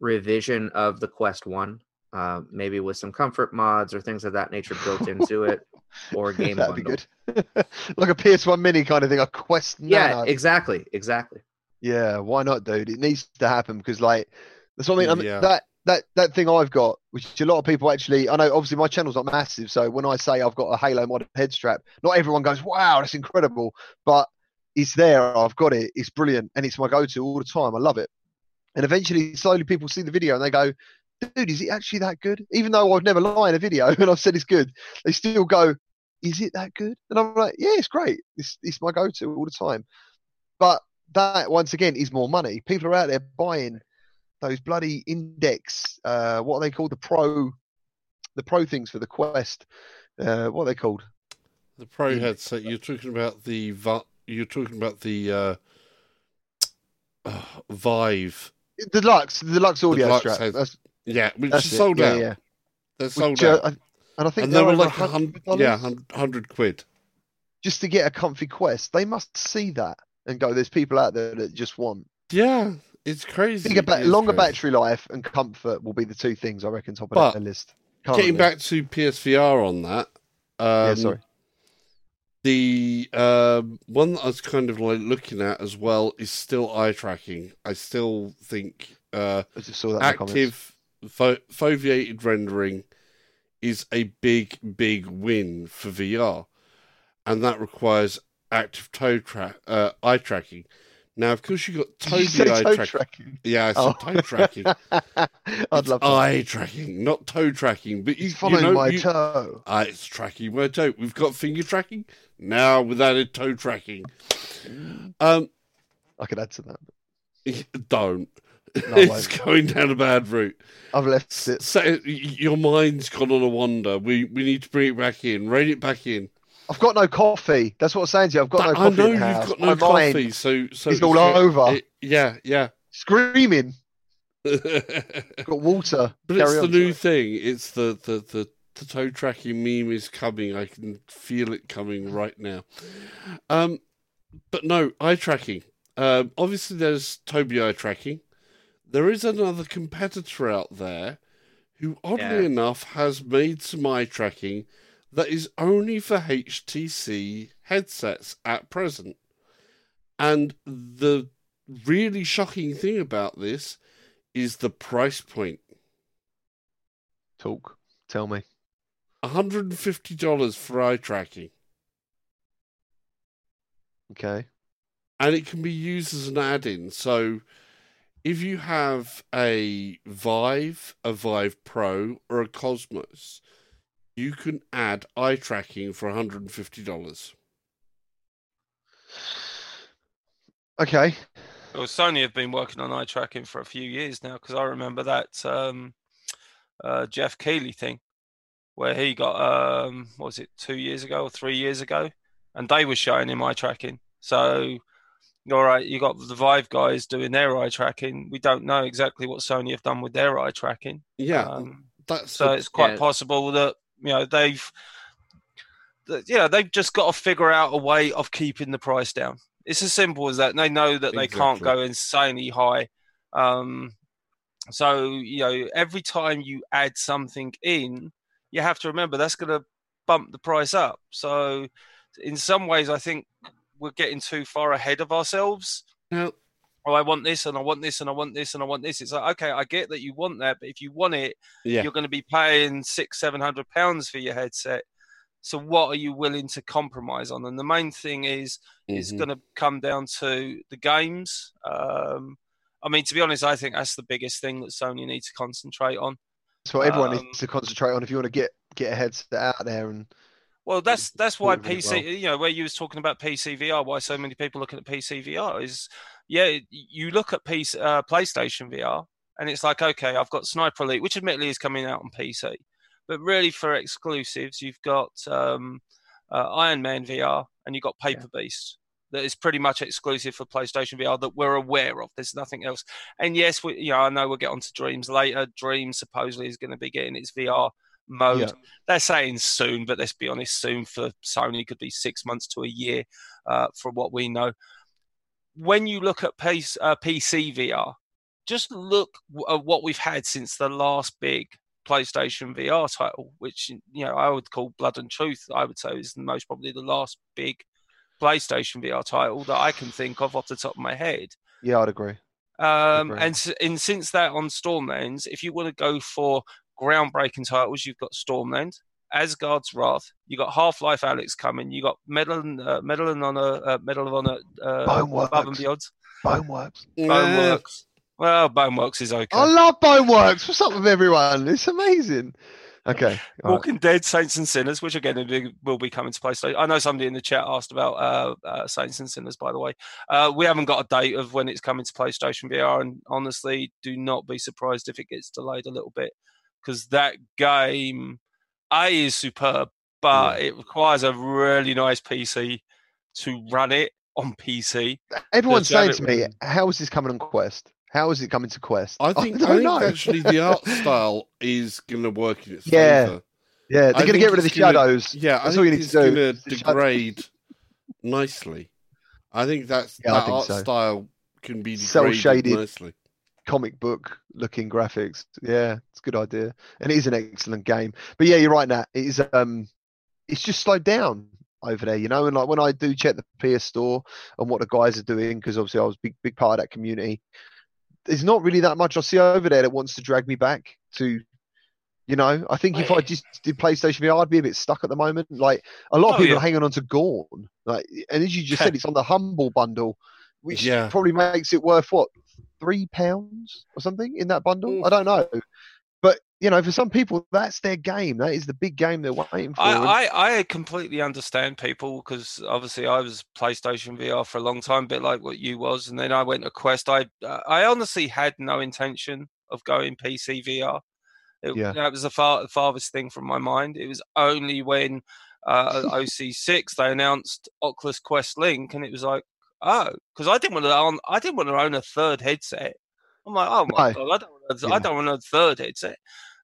revision of the Quest 1, uh, maybe with some comfort mods or things of that nature built *laughs* into it, or a game That'd bundle. be good. *laughs* like a PS1 Mini kind of thing, a Quest Yeah, Nano. exactly, exactly. Yeah, why not, dude? It needs to happen because, like, there's something I mean, Yeah. that that that thing I've got, which a lot of people actually. I know, obviously, my channel's not massive, so when I say I've got a Halo mod head strap, not everyone goes, "Wow, that's incredible," but it's there. I've got it. It's brilliant, and it's my go-to all the time. I love it. And eventually, slowly, people see the video and they go, "Dude, is it actually that good?" Even though I've never lied in a video *laughs* and I've said it's good, they still go, "Is it that good?" And I'm like, "Yeah, it's great. It's it's my go-to all the time." But that once again is more money. People are out there buying those bloody index, uh, what are they called? The pro, the pro things for the Quest. Uh, what are they called? The Pro headset. You're talking about the You're talking about the uh, uh, Vive. The Lux, the Lux audio strap. That's, Yeah, which that's is sold yeah, out. Yeah, They're sold Which, uh, out. I- and I think and they're were like a hundred, $100 yeah, hundred quid. just to get a comfy Quest. They must see that and go. There's people out there that just want Yeah, it's crazy. ba- It's longer crazy. battery life and comfort will be the two things I reckon top of But the list. Getting back to PSVR on that. Um, yeah, sorry. The um, one that I was kind of like looking at as well is still eye tracking. I still think uh, I just saw that. in the comments. active fo- foveated rendering is a big, big win for VR, and that requires active toe track, uh, eye tracking. Now, of course, you've got you eye toe tracking. tracking? Yeah, I Oh. toe tracking. *laughs* I'd It's love eye tracking, not toe tracking. But you, you following know, my you- toe. Ah, it's tracking my toe. We've got finger tracking now with added toe tracking. Um, I could add to that. don't. No, *laughs* it's going down a bad route. I've left it. So, your mind's gone on a wander. We we need to bring it back in, rein it back in. I've got no coffee. That's what I'm saying to you. I've got no coffee. I know you've house. got no My coffee, so so is all over. it- yeah, yeah. Screaming. *laughs* got water. it's Carry the on, new thing. It's the the the. The toe tracking meme is coming. I can feel it coming right now. Um, but no, eye tracking. Um, obviously, there's Tobii eye tracking. There is another competitor out there who, oddly Yeah. enough, has made some eye tracking that is only for HTC headsets at present. And the really shocking thing about this is the price point Talk. Tell me. $150 for eye tracking. Okay. and it can be used as an add-in. So if you have a Vive, a Vive Pro, or a Cosmos, you can add eye tracking for $150. Okay. Well, Sony have been working on eye tracking for a few years now because I remember that um, uh, Geoff Keighley thing, where he got um, what was it two years ago or three years ago, and they were showing him eye tracking. So, all right, you got the Vive guys doing their eye tracking. We don't know exactly what Sony have done with their eye tracking. Yeah, Um, that's so the- it's quite Yeah. possible that you know they've, that, yeah, they've just got to figure out a way of keeping the price down. It's as simple as that. They know that they can't go insanely high. Um, so you know, every time you add something in, you have to remember that's going to bump the price up. So, in some ways, I think we're getting too far ahead of ourselves now oh, I want this and I want this and I want this and I want this. It's like, okay, I get that you want that, but if you want it, yeah, you're going to be paying six, seven hundred pounds for your headset. So what are you willing to compromise on? And the main thing is, it's mhm. going to come down to the games. Um, I mean, to be honest, I think that's the biggest thing that Sony need to concentrate on. That's what everyone Um, needs to concentrate on if you want to get get a headset out there and Well, that's that's why PC, well. you know, where you was talking about PC VR, why so many people looking at PC VR is, yeah, you look at PC, uh, PlayStation VR, and it's like, okay, I've got Sniper Elite, which admittedly is coming out on PC, but really for exclusives, you've got um, uh, Iron Man VR and you've got Paper Beast. That is pretty much exclusive for PlayStation VR that we're aware of. There's nothing else. And yes, we, you know, I know we'll get onto Dreams later. Dreams supposedly is going to be getting its VR mode Yeah. they're saying soon, but let's be honest, soon for Sony could be six months to a year, uh, from what we know. When you look at PC, uh, PC VR, just look at what we've had since the last big PlayStation VR title, which you know I would call Blood and Truth. I would say is the most probably the last big PlayStation VR title that I can think of off the top of my head. yeah, I'd agree. Um, Agree. and, and since that on Stormlands, if you want to go for groundbreaking titles, you've got Stormland, Asgard's Wrath, you got Half Life Alyx coming, you got Medal and uh, Medal and Honor, uh, Medal of Honor, uh, Above and Boneworks. Beyond, Boneworks. Yeah. Boneworks. Well, Boneworks is okay. I love Boneworks. What's up with everyone? It's amazing. Okay. all right. Walking Dead, Saints and Sinners, which again will be- coming to PlayStation. I know somebody in the chat asked about uh, uh, Saints and Sinners, by the way. Uh, we haven't got a date of when it's coming to PlayStation VR, and honestly, do not be surprised if it gets delayed a little bit because that game, A, is superb, but it requires a really nice PC to run it on PC. Everyone's saying to me, "How is this coming on Quest? How is it coming to Quest?" I *laughs* think, don't I think actually the art *laughs* style is going to work in its Yeah. favor. yeah, they're going to get rid of the gonna- shadows. Yeah, I That's all think you need it's to do. going to degrade nicely. I think that's Yeah, I that think art so. style can be Cel degraded shaded. nicely. comic book looking graphics. Yeah, it's a good idea, and it is an excellent game. But yeah, you're right, Nat. It is um, it's just slowed down over there, you know. And like when I do check the PS Store and what the guys are doing, because obviously I was a big big part of that community. There's not really that much I see over there that wants to drag me back to. You know, I think if I just did PlayStation VR, I'd be a bit stuck at the moment. Like a lot of Oh, people yeah. are hanging on to Gorn, like, and as you just said, *laughs* it's on the Humble bundle, which Yeah. probably makes it worth what three pounds or something in that bundle. Mm. I don't know, but you know, for some people, that's their game. That is the big game they're waiting for. I, I, I completely understand people because obviously I was PlayStation VR for a long time, a bit like what you was, and then I went to Quest. I I honestly had no intention of going PC VR. It, Yeah. That was the far, farthest thing from my mind. It was only when uh, *laughs* OC6 they announced Oculus Quest Link, and it was like, oh, because I didn't want to own, I didn't want to own a third headset. I'm like, oh my No. god, I don't Yeah. I don't want a third headset.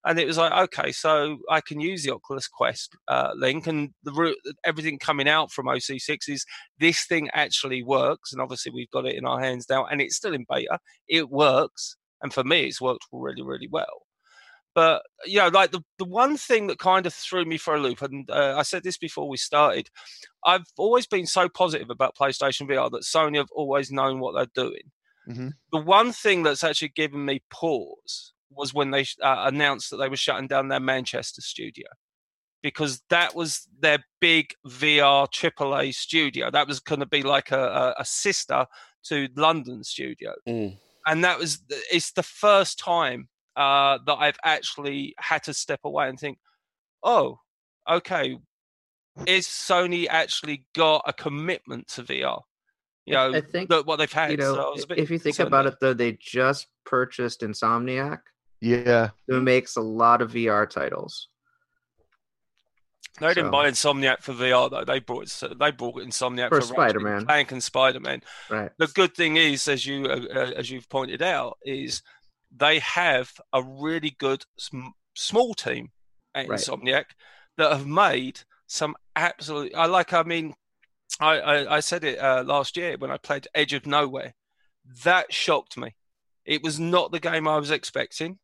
And it was like, okay, so I can use the Oculus Quest uh, link, and the route, everything coming out from OC6 is this thing actually works, and obviously we've got it in our hands now, and it's still in beta. It works, and for me, it's worked really, really well. But you know, like the, the one thing that kind of threw me for a loop, and uh, I said this before we started, I've always been so positive about PlayStation VR that Sony have always known what they're doing. Mhm. The one thing that's actually given me pause was when they uh, announced that they were shutting down their Manchester studio because that was their big VR AAA studio. That was going to be like a, a, a sister to London studio Mm. and that was it's the first time uh, that I've actually had to step away and think, oh, okay, is Sony actually got a commitment to VR? You know, I think that what they've had. you so know, was a bit if you think about there. it, though, they just purchased Insomniac, Yeah. who makes a lot of VR titles. They didn't So- buy Insomniac for VR though. They brought they brought Insomniac For for, Spider-Man. and Clank and Spider Man. Right. The good thing is, as you uh, uh, as you've pointed out, is they have a really good sm- small team at Right. Insomniac that have made some absolutely. I like. I mean, I I, I said it uh, last year when I played Edge of Nowhere. That shocked me. It was not the game I was expecting.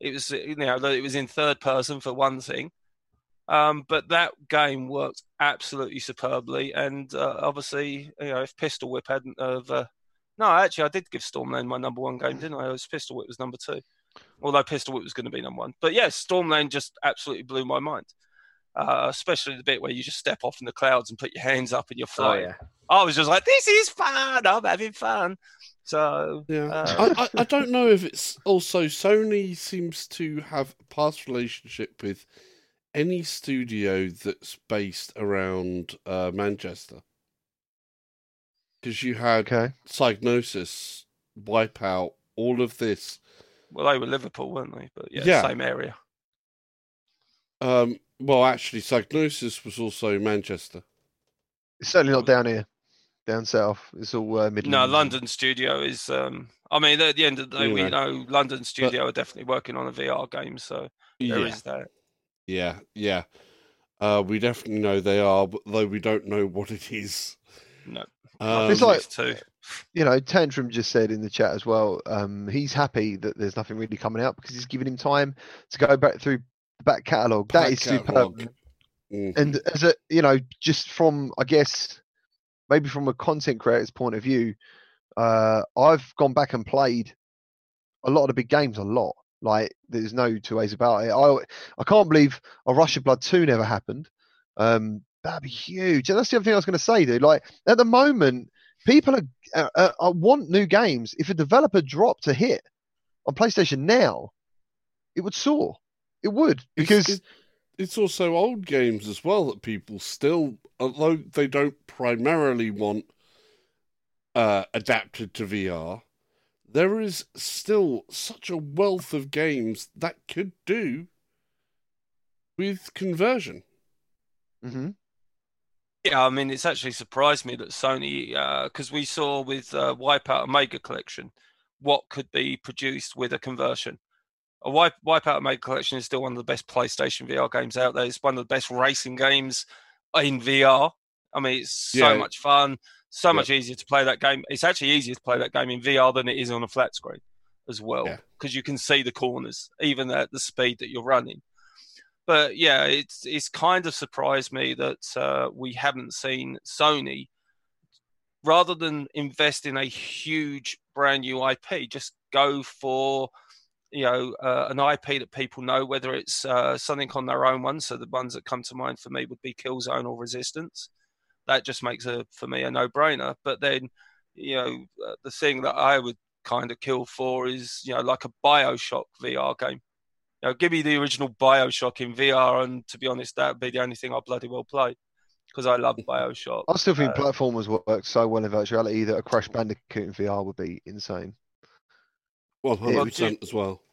It was you know it was in third person for one thing. Um, but that game worked absolutely superbly, and uh, obviously, you know, if Pistol Whip hadn't have, uh, no, actually, I did give Stormland my number one game, didn't I? It was Pistol Whip was number two, although Pistol Whip was going to be number one. But yes, Stormland just absolutely blew my mind, uh, especially the bit where you just step off in the clouds and put your hands up and you're Oh flying. yeah. I was just like, this is fun. I'm having fun. So Yeah, Uh, I, I, I don't know if it's also Sony seems to have a past relationship with any studio that's based around uh, Manchester, because you had Okay. Psygnosis, Wipeout, all of this. well, they were Liverpool, weren't they? But yeah, Yeah. same area. Um, well, actually, Psygnosis was also Manchester. It's certainly not down here. Down south. It's all uh, Midlands. No, London studio is. Um, I mean, at the end of the day, You we know. know London studio are definitely working on a VR game, so there is yeah, that. yeah, yeah. Uh, we definitely know they are, but though we don't know what it is. No, Um, It's like- too. You know, Tantrum just said in the chat as well. Um, he's happy that there's nothing really coming out because he's giving him time to go back through the back catalogue. That is back is superb. catalogue. Mhm. and as a you know just from i guess maybe from a content creator's point of view uh i've gone back and played a lot of the big games a lot like there's no two ways about it i i can't believe a rush of blood 2 never happened um that'd be huge and that's the other thing i was going to say dude like at the moment people are uh, uh, uh, want new games if a developer dropped a hit on playstation now it would soar it would because it- it's also old games as well that people still, although they don't primarily want uh, adapted to VR, there is still such a wealth of games that could do with conversion. Mm-hmm. Yeah, I mean, it's actually surprised me that Sony, because we saw with uh, Wipeout Omega Collection what could be produced with a conversion. A Wipe, Wipeout Omega Collection is still one of the best PlayStation VR games out there. It's one of the best racing games in VR. I mean, it's so Yeah. much fun, so Yeah. much easier to play that game. It's actually easier to play that game in VR than it is on a flat screen as well, Yeah. because you can see the corners even at the speed that you're running but yeah, it's it's kind of surprised me that uh, we haven't seen Sony rather than invest in a huge brand new IP, just go for you know uh, an IP that people know, whether it's uh, something on their own one. So the ones that come to mind for me would be Killzone or Resistance. That just makes a for me a no-brainer. But then you know uh, the thing that I would kind of kill for is you know like a Bioshock VR game. You know, give me the original Bioshock in VR, and to be honest, that would be the only thing I bloody well play because I love *laughs* Bioshock. I still think Uh, platformers work so well in virtuality that a Crash Bandicoot in VR would be insane. Well, Yeah, hundred percent as well.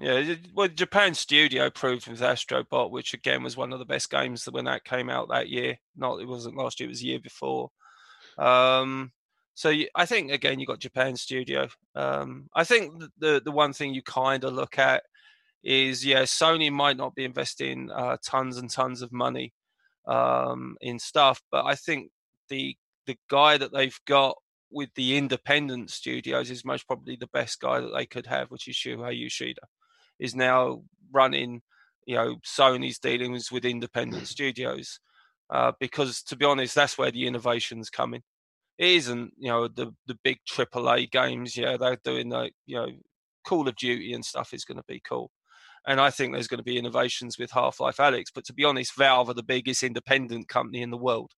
Yeah, well, Japan Studio proved with Astrobot, which again was one of the best games when that came out that year. Not it wasn't last year; it was the year before. Um, so you, I think again you got Japan Studio. Um, I think the the one thing you kind of look at is yeah, Sony might not be investing uh, tons and tons of money um, in stuff, but I think the the guy that they've got with the independent studios is most probably the best guy that they could have, which is Shuhei Yoshida, is now running, you know, Sony's dealings with independent studios. Uh, because to be honest, that's where the innovation's coming. It isn't, you know, the the big AAA games. Yeah, they're doing like, you know, Call of Duty and stuff is going to be cool. And I think there's going to be innovations with Half Life Alyx. But to be honest, Valve are the biggest independent company in the world.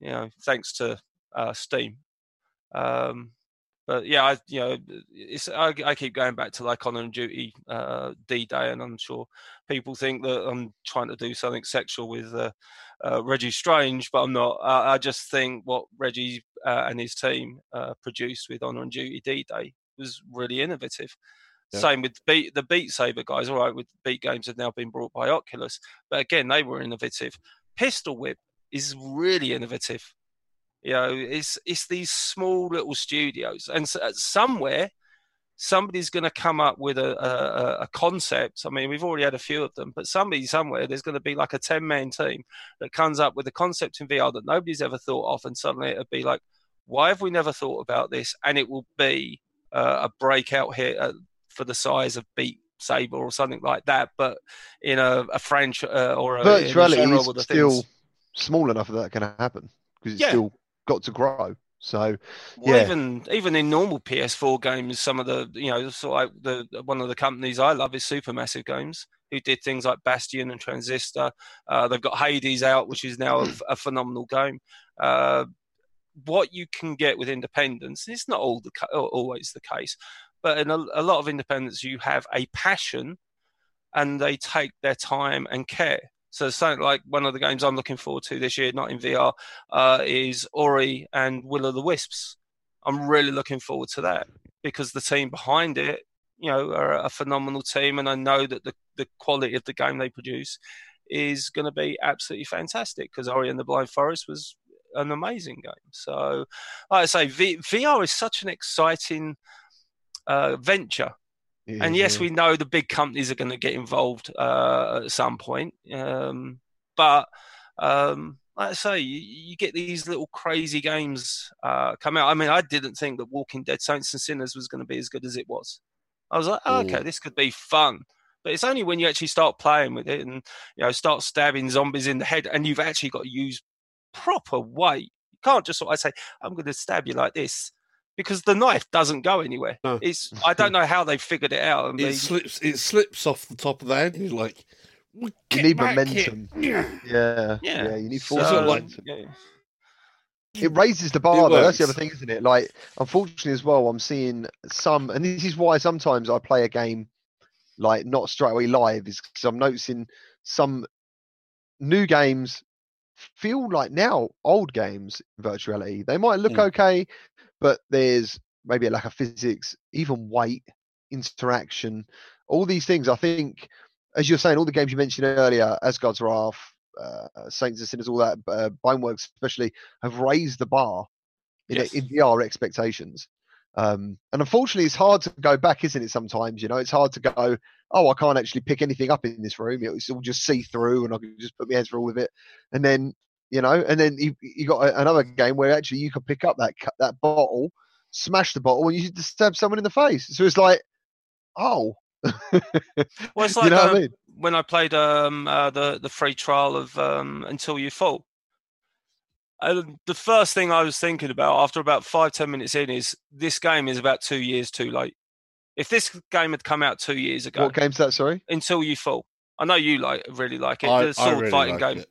You know, thanks to uh, Steam. Um, but yeah, I, you know, it's I, I keep going back to like Honor and Duty uh, D Day, and I'm sure people think that I'm trying to do something sexual with uh, uh, Reggie Strange, but I'm not. I, I just think what Reggie uh, and his team uh, produced with Honor and Duty D Day was really innovative. Yeah. Same with Beat the Beat Saber guys. All right, with Beat games have now been brought by Oculus, but again, they were innovative. Pistol Whip is really innovative. You know, it's it's these small little studios, and so, somewhere somebody's going to come up with a, a, a concept. I mean, we've already had a few of them, but somebody somewhere there's going to be like a ten man team that comes up with a concept in VR that nobody's ever thought of, and suddenly it'll be like, why have we never thought about this? And it will be uh, a breakout hit uh, for the size of Beat Saber or something like that, but in a, a French uh, or a, in a Virtuality is still things. small enough that that can happen because it's Yeah. still got to grow. So Well, Yeah. even even in normal PS4 games, some of the you know, so like the one of the companies I love is Supermassive Games, who did things like Bastion and Transistor. Uh, they've got Hades out, which is now a, a phenomenal game. Uh, what you can get with independence, it's not all the always the case, but in a, a lot of independence, you have a passion, and they take their time and care. So something like one of the games I'm looking forward to this year, not in VR, uh, is Ori and Will of the Wisps. I'm really looking forward to that because the team behind it, you know, are a phenomenal team, and I know that the, the quality of the game they produce is going to be absolutely fantastic because Ori and the Blind Forest was an amazing game. So, like I say, v- VR is such an exciting uh, venture and yes, we know the big companies are going to get involved uh, at some point. Um, but um, like I say, you, you get these little crazy games uh, come out. I mean, I didn't think that Walking Dead Saints and Sinners was going to be as good as it was. I was like, oh, okay, this could be fun. But it's only when you actually start playing with it and you know start stabbing zombies in the head, and you've actually got to use proper weight. You can't just sort of say, "I'm going to stab you like this," because the knife doesn't go anywhere. No. It's I don't know how they figured it out. and It they- slips. It slips off the top of the head, and you're like, "Well, You need momentum. *laughs* Yeah. yeah, Yeah. yeah, you need force. So, like- momentum. yeah. it raises the bar It though. That's the other thing, isn't it? Like, unfortunately as well, I'm seeing some, and this is why sometimes I play a game like not straight away live, is because I'm noticing some new games feel like now old games in virtuality. They might look Mm. okay, but there's maybe a lack of physics, even weight, interaction, all these things. I think, as you're saying, all the games you mentioned earlier, Asgard's Wrath, uh, Saints and Sinners, all that, uh, Boneworks especially, have raised the bar in, Yes. in VR expectations. Um, and unfortunately, it's hard to go back, isn't it? Sometimes, you know, it's hard to go, oh, I can't actually pick anything up in this room. It's all just see through, and I can just put my hands through all of it. And then, you know, and then you, you got a, another game where actually you could pick up that that bottle, smash the bottle, and you just stab someone in the face. So it's like, oh, Well, it's *laughs* you like know what um, I mean? when I played um, uh, the the free trial of um, Until You Fall. And the first thing I was thinking about after about five ten minutes in is this game is about two years too late. If this game had come out two years ago, What game's that? Sorry. Until You Fall, I know you like really like it. I, the I sword really fighting like game. it.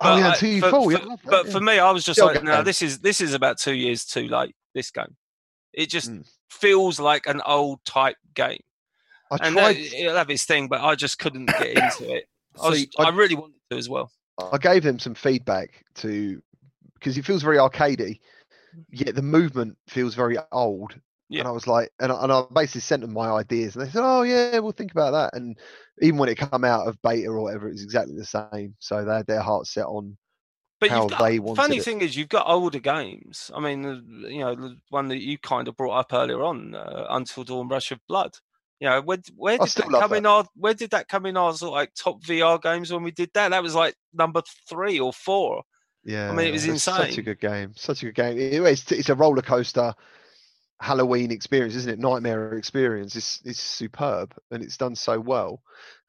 Oh But yeah, until you for- yeah, that, But yeah. for me, I was just Still like, no, this is this is about two years too late. This game, it just Mm. feels like an old type game, I and that, tried. it'll have its thing, but I just couldn't get into it. I, was, I, I- really wanted to as well. I gave them some feedback to because it feels very arcadey, yet the movement feels very old. Yeah. And I was like, and I, and I basically sent them my ideas, and they said, "Oh yeah, we'll think about that." And even when it come out of beta or whatever, it was exactly the same. So they had their heart set on. But how got, they wanted funny it. thing is, you've got older games. I mean, you know, the one that you kind of brought up earlier on, uh, Until Dawn, Rush of Blood. You know, where where did that come that. in our where did that come in our sort of like top VR games when we did that? That was like number three or four. Yeah, I mean, it was it's Such a good game. Such a good game. It- it's it's a roller coaster Halloween experience, isn't it? Nightmare experience. It's it's superb and it's done so well.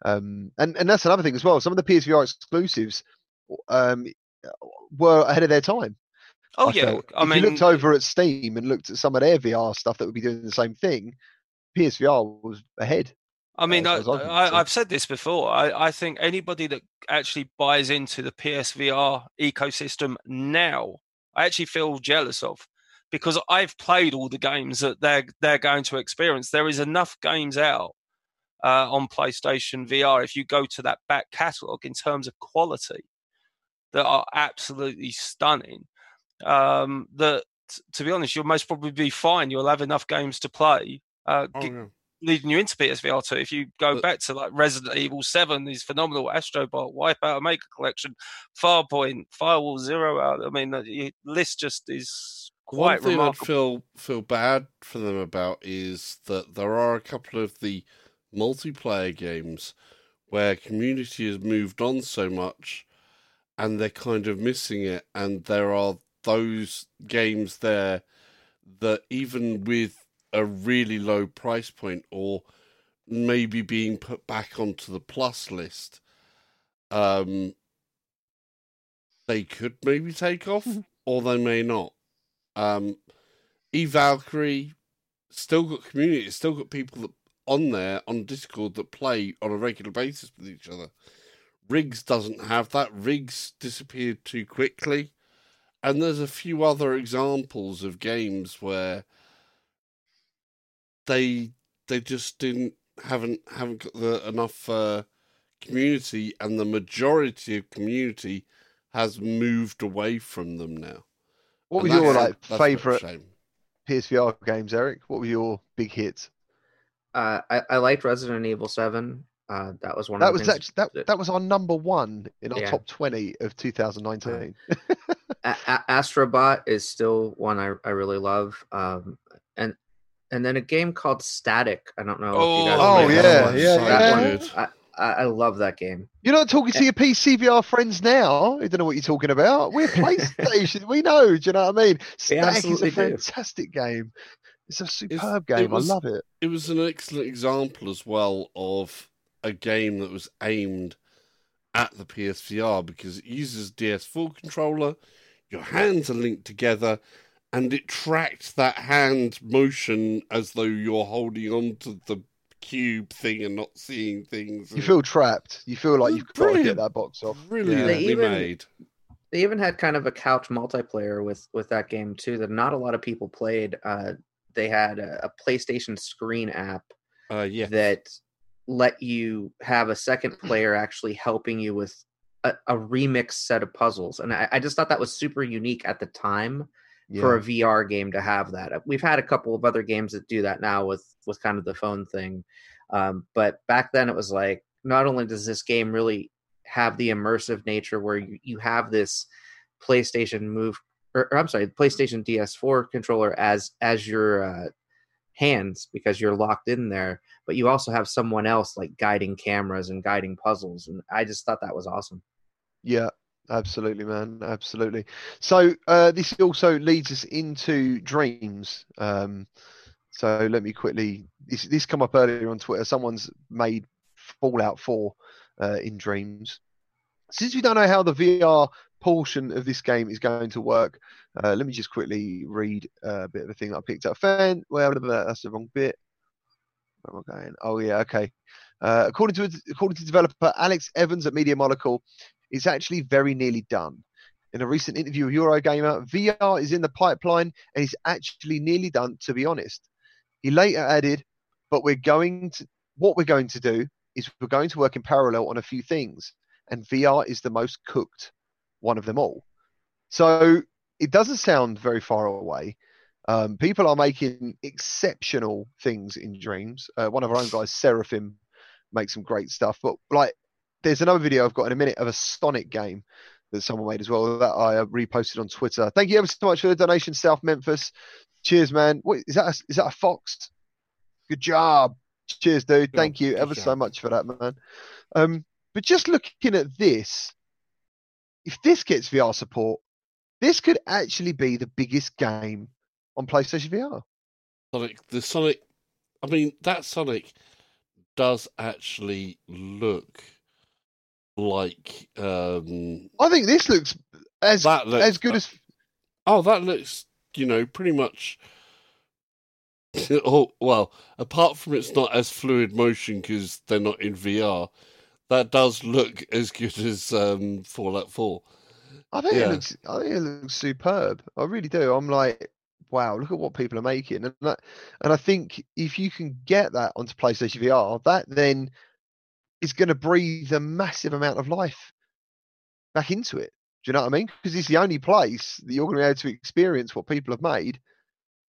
Um, and and that's another thing as well. Some of the PSVR exclusives, um, were ahead of their time. Oh I yeah, felt. I if mean, you looked over at Steam and looked at some of their VR stuff that would be doing the same thing, PSVR was ahead. I mean, uh, I, as far as I'm I, concerned. I've said this before. I, I think anybody that actually buys into the PSVR ecosystem now, I actually feel jealous of, because I've played all the games that they're they're going to experience. There is enough games out uh, on PlayStation VR. If you go to that back catalogue in terms of quality, that are absolutely stunning. Um, that, to be honest, you'll most probably be fine. You'll have enough games to play. Uh, Oh, yeah. leading you into PSVR two. If you go But- back to like Resident Evil Seven, these phenomenal. Astrobot, Wipeout, Omega Collection, Farpoint, Firewall Zero Hour. I mean, the list just is One thing remarkable. I'd feel feel bad for them about is that there are a couple of the multiplayer games where community has moved on so much and they're kind of missing it and there are those games there that even with a really low price point or maybe being put back onto the plus list um they could maybe take off or they may not um e valkyrie still got community it's still got people that on there on discord that play on a regular basis with each other. RIGS doesn't have that. RIGS disappeared too quickly. And there's a few other examples of games where they they just didn't haven't haven't got the enough uh, community and the majority of community has moved away from them now What And were your that's like that's a bit of a favorite. PSVR games, Eric? What were your big hits? Uh, I, I liked Resident Evil Seven. Uh, that was one That of the was actually that, that- that was our number one in our Yeah. top twenty of 2019. A- A- Astrobot is still one I, I really love. Um, and and then a game called Static. I don't know. if you guys Oh, played yeah, yeah, That yeah. one, I, I I love that game. You're not talking to your PCVR friends now. I don't know what you're talking about. We're *laughs* PlayStation. we know. Do you know what I mean? Static is a absolutely do. fantastic game. It's a superb game. was- I love it. it was an excellent example as well of a game that was aimed at the PSVR because it uses DS4 controller, your hands are linked together, and it tracked that hand motion as though you're holding on to the cube thing and not seeing things. You and- feel trapped. You feel like you've got to get that box off. brilliantly They even- made. They even had kind of a couch multiplayer with with that game too that not a lot of people played. Uh, they had a, a PlayStation Screen app Uh, yeah, that let you have a second player actually helping you with a, a remix set of puzzles, and I, I just thought that was super unique at the time. Yeah. for a VR game to have that. Uh, We've had a couple of other games that do that now with with kind of the phone thing, um, but back then it was like not only does this game really have the immersive nature where you, you have this PlayStation Move or, or I'm sorry, PlayStation DS4 controller as as your uh, hands because you're locked in there, but you also have someone else like guiding cameras and guiding puzzles, and I just thought that was awesome. Yeah, absolutely, man. Absolutely. So uh, this also leads us into dreams. Um, so let me quickly. This this come up earlier on Twitter. Someone's made Fallout 4 uh, in dreams. Since we don't know how the VR portion of this game is going to work, uh, let me just quickly read uh, a bit of a thing that I picked up. Fan, well, that's the wrong bit. Where am I going? Oh yeah, okay. Uh, according to according to developer Alex Evans at Media Molecule, it's actually very nearly done. In a recent interview with Eurogamer, VR is in the pipeline and is actually nearly done, to be honest. He later added, but we're going to, what we're going to do is we're going to work in parallel on a few things, and VR is the most cooked one of them all. So it doesn't sound very far away. Um, people are making exceptional things in dreams. Uh, one of our own guys, Seraphim, makes some great stuff. But like, there's another video I've got in a minute of a Sonic game that someone made as well that I uh, reposted on Twitter. Thank you ever so much for the donation, South Memphis. Cheers, man. Wait, is that a, is that a fox? Good job. Cheers, dude. Good Thank job, you good ever so job. much for that, man. Um, but just looking at this, if this gets VR support, this could actually be the biggest game on PlayStation VR. Sonic. The Sonic. I mean, that Sonic does actually look like um I think this looks as that looks as good as Oh, that looks, you know, pretty much. *laughs* oh well, apart from it's not as fluid motion because they're not in VR, that does look as good as um, Fallout Four. I think Yeah. it looks. I think it looks superb. I really do. I'm like, wow, look at what people are making, and that, and I think if you can get that onto PlayStation VR, that then is going to breathe a massive amount of life back into it. Do you know what I mean? Because it's the only place that you're going to be able to experience what people have made.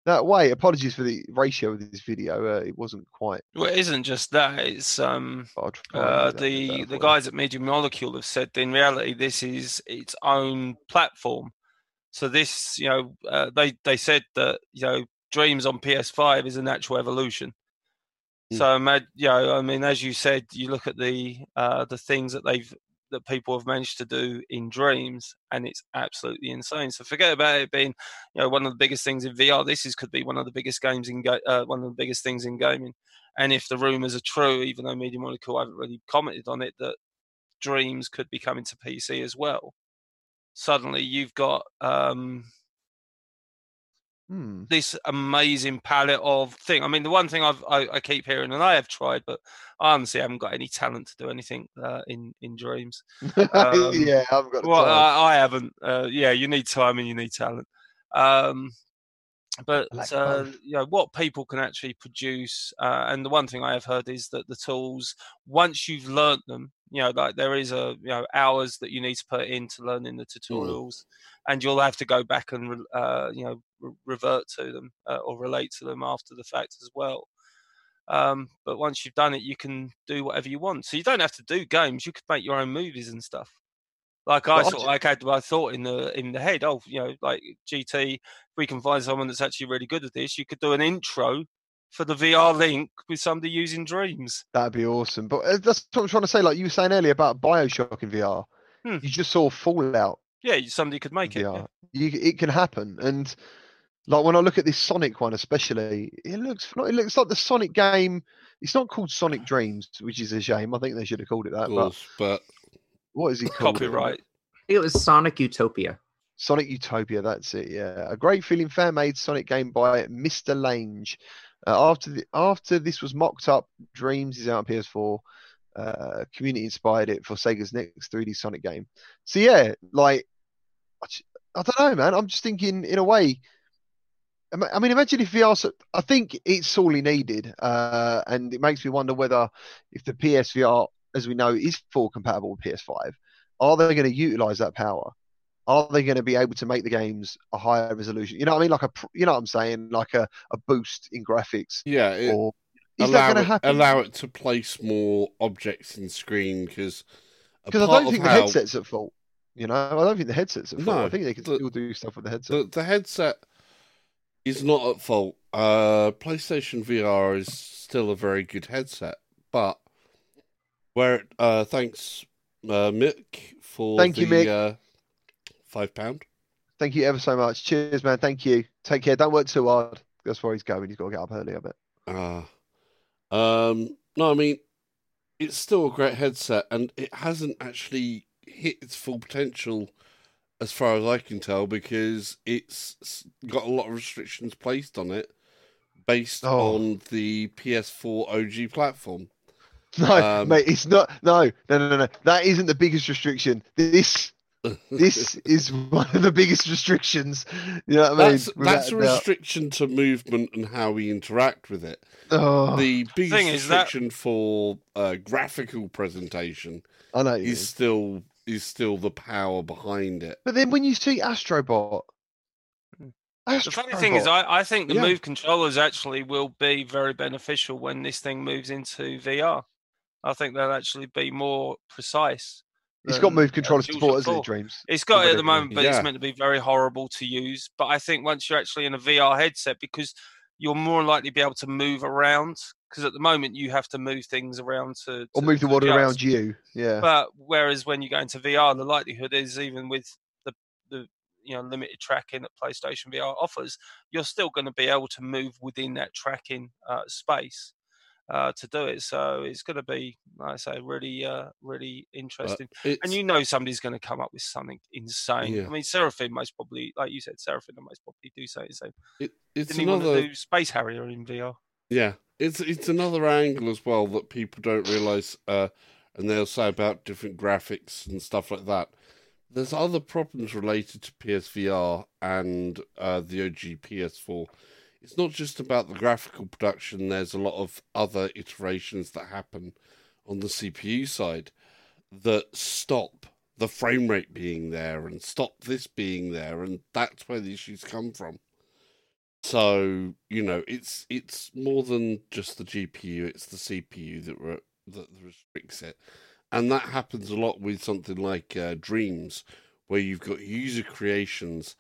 that way. Apologies for the ratio of this video. Uh, it wasn't quite. Well, it isn't just that. It's um, but I'll try and uh, the the guys at Media Molecule have said that in reality this is its own platform. So this, you know, uh, they they said that you know Dreams on PS5 is a natural evolution. Mm. So ima- you know, I mean, as you said, you look at the uh, the things that they've that people have managed to do in Dreams, and it's absolutely insane. So forget about it being, you know, one of the biggest things in VR. This is could be one of the biggest games in ga- uh, one of the biggest things in gaming. And if the rumors are true, even though Media Molecule haven't really commented on it, that Dreams could be coming to PC as well. Suddenly, you've got um, Hmm. this amazing palette of thing. I mean, the one thing I've I, I keep hearing, and I have tried, but I honestly haven't got any talent to do anything uh, in in Dreams. *laughs* Um, yeah, I haven't got Well. I, I haven't. Uh, yeah, you need time and you need talent. Um, but like uh, you know what people can actually produce, uh, and the one thing I have heard is that the tools, once you've learnt them, you know, like there is a you know hours that you need to put into learning the tutorials, and you'll have to go back and uh, you know re- revert to them uh, or relate to them after the fact as well. Um, but once you've done it, you can do whatever you want. So you don't have to do games. You could make your own movies and stuff. Like I But I sort of like had I thought in the in the head, oh, you know, like GT, if we can find someone that's actually really good at this, you could do an intro for the VR link with somebody using Dreams. That'd be awesome. But uh, that's what I'm trying to say. Like you were saying earlier about Bioshock in VR. Hmm. You just saw Fallout Yeah, somebody could make it. Yeah. You, it can happen. And like when I look at this Sonic one, especially, it looks it looks like the Sonic game. It's not called Sonic Dreams, which is a shame. I think they should have called it that. Of But course, but what is he called? Copyright. It was Sonic Utopia. Sonic Utopia, that's it. Yeah, a great feeling fan made Sonic game by Mr. Lange. Uh, after the after this was mocked up, Dreams is out on PS4. Uh, community inspired it for Sega's next 3D Sonic game. So yeah, like I don't know, man. I'm just thinking in a way. I mean, imagine if VR. so- I think it's sorely needed, uh, and it makes me wonder whether if the PSVR, as we know, is full compatible with PS5, are they going to utilize that power? Are they going to be able to make the games a higher resolution? You know what I mean? Like a, you know what I'm saying? Like a, a boost in graphics, yeah, it, or is allow that going to it, happen? allow it to place more objects in screen because Because I don't think the headset's at fault. You know, I don't think the headset's at fault. I think they can the- still do stuff with the headset. the the headset is not at fault. Uh, PlayStation VR is still a very good headset, but where uh, thanks uh, Mick for Thank the you, Mick. Uh, five pound. Thank you ever so much. Cheers, man. Thank you. Take care. Don't work too hard. That's where he's going. He's got to get up early. a bit. Ah, um, no, I mean it's still a great headset, and it hasn't actually hit its full potential, as far as I can tell, because it's got a lot of restrictions placed on it, based Oh. on the PS4 OG platform. *laughs* No, Um, mate, it's not. No, no, no, no, no. That isn't the biggest restriction. This, this *laughs* is one of the biggest restrictions. You know what I mean? that's that's a doubt. restriction to movement and how we interact with it. Oh, The biggest Thing is that- restriction for uh, graphical presentation I know. is mean. still is still the power behind it. But then when you see Astrobot, The funny thing is, I, I think the Yeah. Move controllers actually will be very beneficial when this thing moves into VR. I think they'll actually be more precise. it's got than, move uh, controller DualShock support, isn't it? Dreams. It's got it at the moment, but it's meant to be very horrible to use. But I think once you're actually in a VR headset, because you're more likely to be able to move around. Because at the moment you have to move things around to, Or move the to world around you. Yeah. But whereas when you go into VR, the likelihood is even with the the you know limited tracking that PlayStation VR offers, you're still going to be able to move within that tracking uh, space uh, to do it. So it's going to be, like I say, really uh, really interesting. And you know somebody's going to come up with something insane. Yeah. I mean, Seraphim most probably, like you said, Seraphim most probably do something insane. it, it's Didn't he want another to do Space Harrier in VR? Yeah, it's it's another angle as well that people don't realize, uh, and they'll say about different graphics and stuff like that. There's other problems related to PSVR and uh, the OG PS4. It's not just about the graphical production. There's a lot of other iterations that happen on the CPU side that stop the frame rate being there and stop this being there, and that's where the issues come from. So you know, it's it's more than just the GPU; it's the CPU that re- that restricts it, and that happens a lot with something like uh, Dreams, where you've got user creations,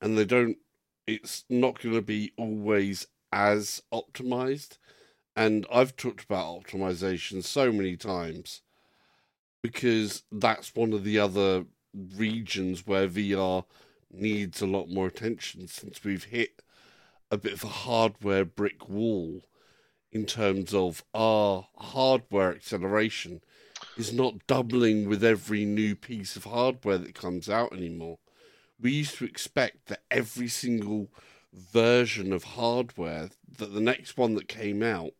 and they don't. It's not going to be always as optimized, and I've talked about optimization so many times because that's one of the other regions where VR needs a lot more attention since we've hit a bit of a hardware brick wall in terms of our hardware acceleration is not doubling with every new piece of hardware that comes out anymore. We used to expect that every single version of hardware, that the next one that came out,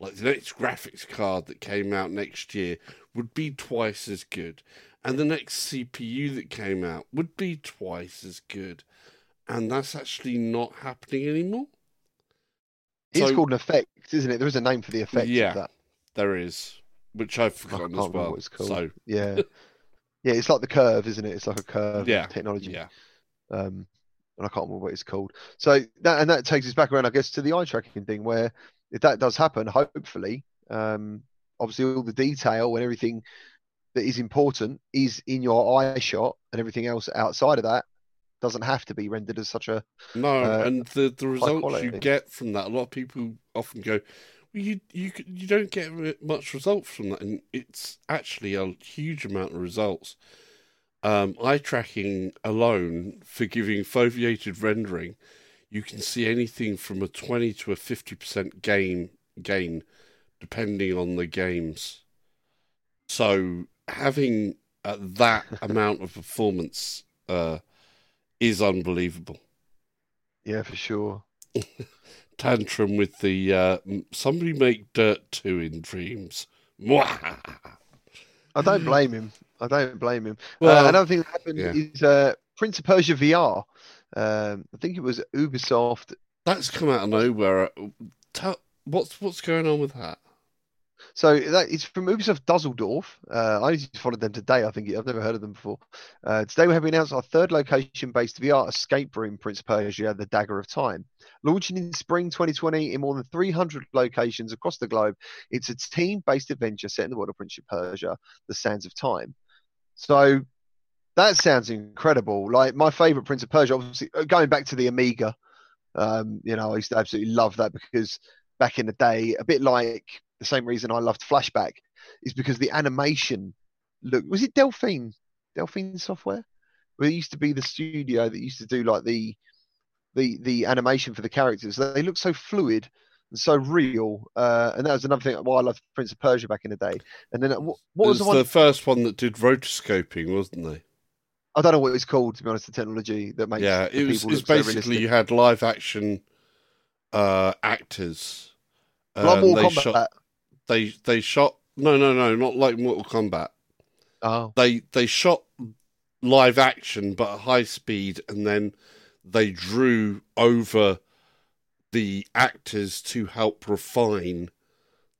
like the next graphics card that came out next year, would be twice as good. And the next CPU that came out would be twice as good and that's actually not happening anymore. It's So- called an effect, isn't it? There is a name for the effect. Yeah. Of that. There is, which I've I forgotten as well. what it's called. So Yeah. *laughs* yeah, it's like the curve, isn't it? It's like a curve Yeah, technology. yeah, um, and I can't remember what it's called. So that and that takes us back around, I guess, to the eye tracking thing, where if that does happen, hopefully, um, obviously all the detail and everything that is important is in your eye shot, and everything else outside of that doesn't have to be rendered as such a. no, Uh, and the the results you get from that, a lot of people often go, you you you don't get much results from that, and it's actually a huge amount of results. Um, eye tracking alone for giving foveated rendering, you can see anything from a twenty to a fifty percent gain gain, depending on the games. So having uh, that *laughs* amount of performance uh, is unbelievable. Yeah, for sure. *laughs* Tantrum with the uh, somebody make Dirt two in Dreams. Mwah! I don't blame him. I don't blame him. Well, uh, another thing that happened yeah. is uh, Prince of Persia VR. Um, I think it was Ubisoft that's come out of nowhere. Tell, what's what's going on with that? So that is from Ubisoft Dusseldorf. Uh, I just followed them today. I think I've never heard of them before. Uh, today we have announced our third location-based VR escape room, Prince Persia: The Dagger of Time, launching in spring 2020 in more than 300 locations across the globe. It's a team-based adventure set in the world of Prince of Persia: The Sands of Time. So that sounds incredible. Like my favorite Prince of Persia, obviously uh, going back to the Amiga. Um, you know, I used to absolutely love that because back in the day, a bit like the same reason I loved Flashback is because the animation look was it Delphine Delphine software where it used to be the studio that used to do like the the the animation for the characters they look so fluid and so real uh, and that was another thing why I loved Prince of Persia back in the day and then uh, what, what was It's the one the first one that did rotoscoping, wasn't they? I don't know what it's called to be honest the technology that makes yeah, it was. people It's look so basically you had live action uh, actors. like and Mortal they Kombat shot. They they shot. No, no, no, not like Mortal Kombat. oh They they shot live action but at high speed, and then they drew over the actors to help refine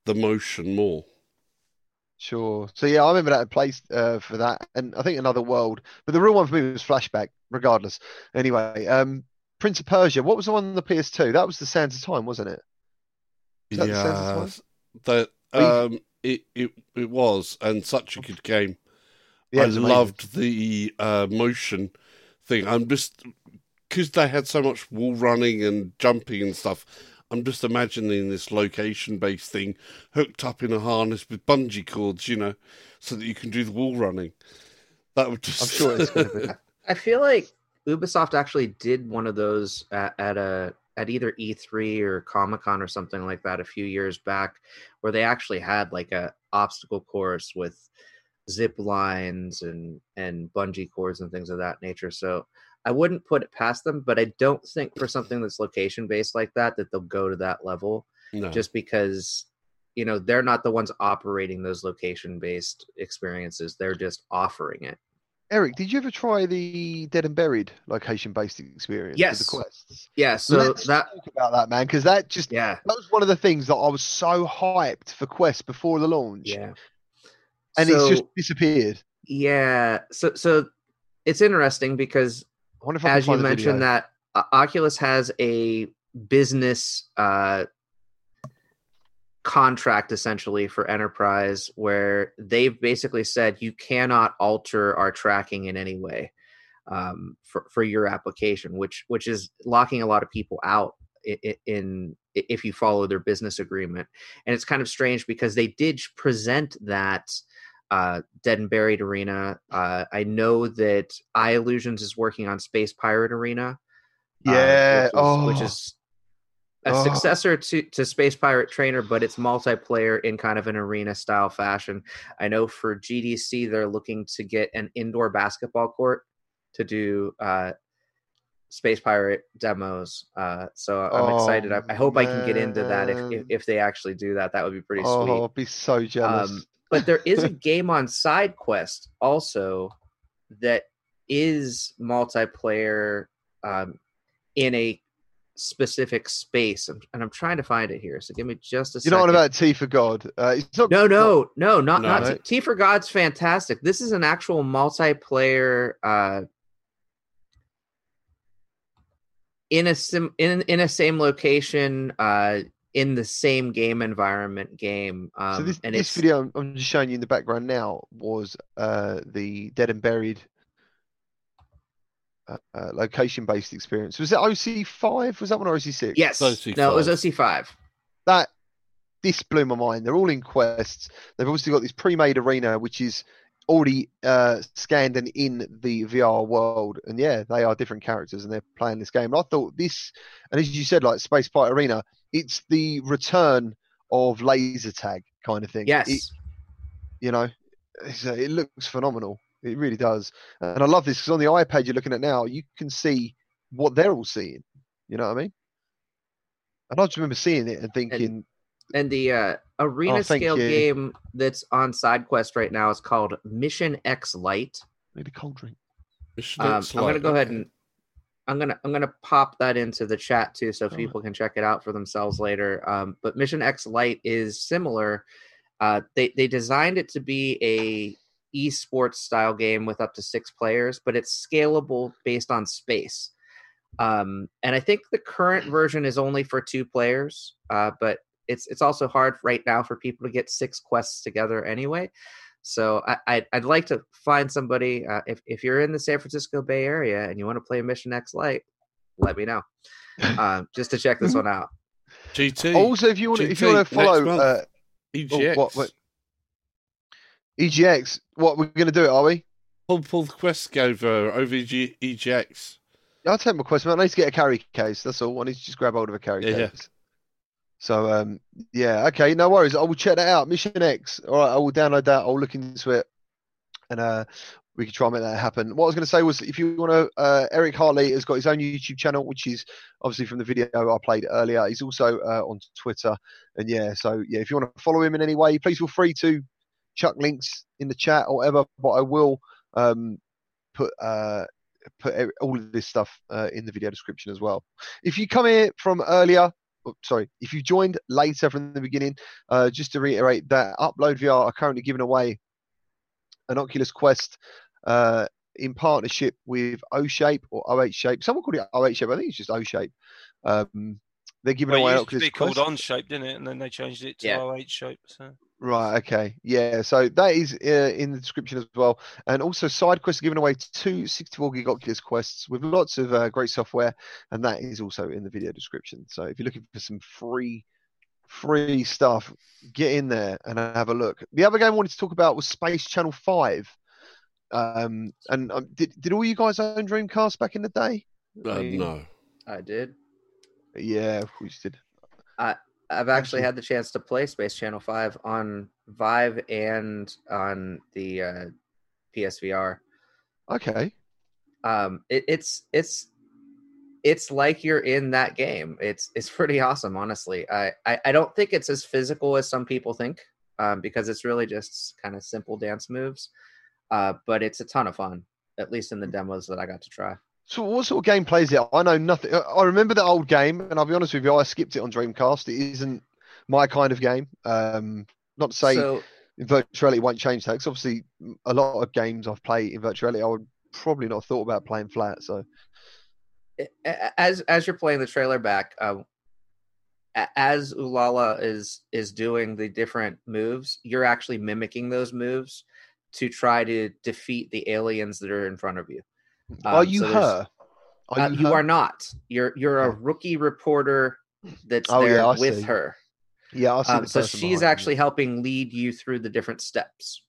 the motion more. Sure. So yeah, I remember that place uh, for that, and I think another world. But the real one for me was Flashback. Regardless, anyway, um, Prince of Persia. What was the one on the PS2? That was the Sands of Time, wasn't it? Is that the Sands of Time? that um, it it it was, and such a good game. Yeah, I it was amazing. loved the uh, motion thing. I'm just because they had so much wall running and jumping and stuff. I'm just imagining this location-based thing hooked up in a harness with bungee cords, you know, so that you can do the wall running. That would just. I'm sure it's going to be. *laughs* I feel like Ubisoft actually did one of those at, at a at either E3 or Comic Con or something like that a few years back, where they actually had like a obstacle course with zip lines and and bungee cords and things of that nature. So I wouldn't put it past them, but I don't think for something that's location based like that that they'll go to that level no. just because you know they're not the ones operating those location based experiences they're just offering it Eric, did you ever try the Dead and Buried location-based experience? Yes. The quests. yeah so Let's that talk about that, man, because that just yeah that was one of the things that I was so hyped for Quest before the launch, yeah and so, it's just disappeared. yeah so so it's interesting because I wonder if I as you mentioned that uh, oculus has a business uh, contract essentially for enterprise where they've basically said you cannot alter our tracking in any way um, for, for your application which which is locking a lot of people out in, in if you follow their business agreement and it's kind of strange because they did present that uh, Dead and Buried Arena. Uh, I know that I-Illusions is working on Space Pirate Arena. Yeah. uh, which, is, oh. which is a Oh. successor to, to Space Pirate Trainer, but it's multiplayer in kind of an arena style fashion. I know for GDC, they're looking to get an indoor basketball court to do uh, Space Pirate demos. Uh, so I'm Oh, excited. I, I hope I can get into that if, if, if they actually do that. That would be pretty oh, sweet. I'd be so jealous. Um, but there is a *laughs* game on SideQuest also that is multiplayer um, in a specific space and, and i'm trying to find it here so give me just a you know second what about T for God? Uh, it's not. no no no not No. not T, T for god's fantastic this is an actual multiplayer uh in a sim in in a same location uh in the same game environment game um so this, and this it's video I'm- I'm just showing you in the background now was uh, the Dead and Buried uh, uh, location-based experience. Was it OC5? Was that one or OC6? Yes. OC5. No, it was OC5. that this blew my mind. They're all in quests. They've obviously got this pre-made arena, which is already uh, scanned and in the VR world. And yeah, they are different characters, and they're playing this game. And I thought this, and as you said, like Space Fight Arena, it's the return of laser tag kind of thing. Yes. It- you know, it's, uh, it looks phenomenal. It really does. And I love this because on the iPad you're looking at now, you can see what they're all seeing. You know what I mean? And I just remember seeing it and thinking, and the uh, arena Oh, scale you. game that's on SideQuest right now is called Mission X Light. maybe cold drink. Mission Um, X I'm gonna Lite, go ahead and I'm gonna I'm gonna pop that into the chat too, so Alright. people can check it out for themselves later. Um, but Mission X Lite is similar. Uh, they they designed it to be a esports style game with up to six players, but it's scalable based on space. Um, and I think the current version is only for two players, uh, but it's it's also hard right now for people to get six quests together anyway. So I, I'd, I'd like to find somebody uh, if if you're in the San Francisco Bay Area and you want to play Mission X Lite, let me know *laughs* um, just to check this one out. GT. Also, if you want, to, if you want to follow next month. uh, oh, EGX. what, what, EGX, what we're going to do it, are we? Pull, pull the quest over over EG, EGX. I'll take my question. I need to get a carry case. That's all. I need to just grab hold of a carry Yeah, yeah. case. So um, yeah, okay, no worries. I will check that out. Mission X. All right, I will download that. I'll look into it, and uh, we can try and make that happen. What I was going to say was, if you want to, uh, Eric Hartley has got his own YouTube channel, which is obviously from the video I played earlier. He's also uh, on Twitter, and yeah, so yeah, if you want to follow him in any way, please feel free to chuck links in the chat or whatever. But I will um, put uh, put all of this stuff uh, in the video description as well. If you come here from earlier, oh, sorry, if you joined later from the beginning, uh, just to reiterate that Upload VR are currently giving away an Oculus Quest uh, in partnership with O Shape or OH Shape. Someone called it OH Shape. I think it's just O Shape. Um, they're giving Well, away it an used to Oculus be called Quest. on shape, didn't it? And then they changed it to Yeah. OH shape. So Right. Okay. Yeah. So that is uh, in the description as well, and also SideQuest are giving away two 64 gig Oculus Quests with lots of uh, great software, and that is also in the video description. So if you're looking for some free, free stuff, get in there and have a look. The other game I wanted to talk about was Space Channel Five. Um, and um, did did all you guys own Dreamcast back in the day? Uh, no. I did. Yeah, we just did. I've actually Actually- had the chance to play Space Channel Five on Vive and on the uh, PSVR. Okay. Um, it, it's it's it's like you're in that game. It's it's pretty awesome, honestly. I I, I don't think it's as physical as some people think, um, because it's really just kind of simple dance moves. Uh, but it's a ton of fun, at least in the demos that I got to try. So what sort of gameplay is it? I know nothing. I- remember the old game, and I'll be honest with you, I skipped it on Dreamcast. It isn't my kind of game. Um, not to say so in virtual reality won't change that, 'cause obviously a lot of games I've played in virtual reality, I would probably not have thought about playing flat. So as as you're playing the trailer back, um, as Ulala is is doing the different moves, you're actually mimicking those moves to try to defeat the aliens that are in front of you. Are Um, you so her? Are Uh, you her? are not. You're you're a rookie reporter that's Oh, there yeah, with see. her. Yeah. Um, so she's you. actually helping lead you through the different steps.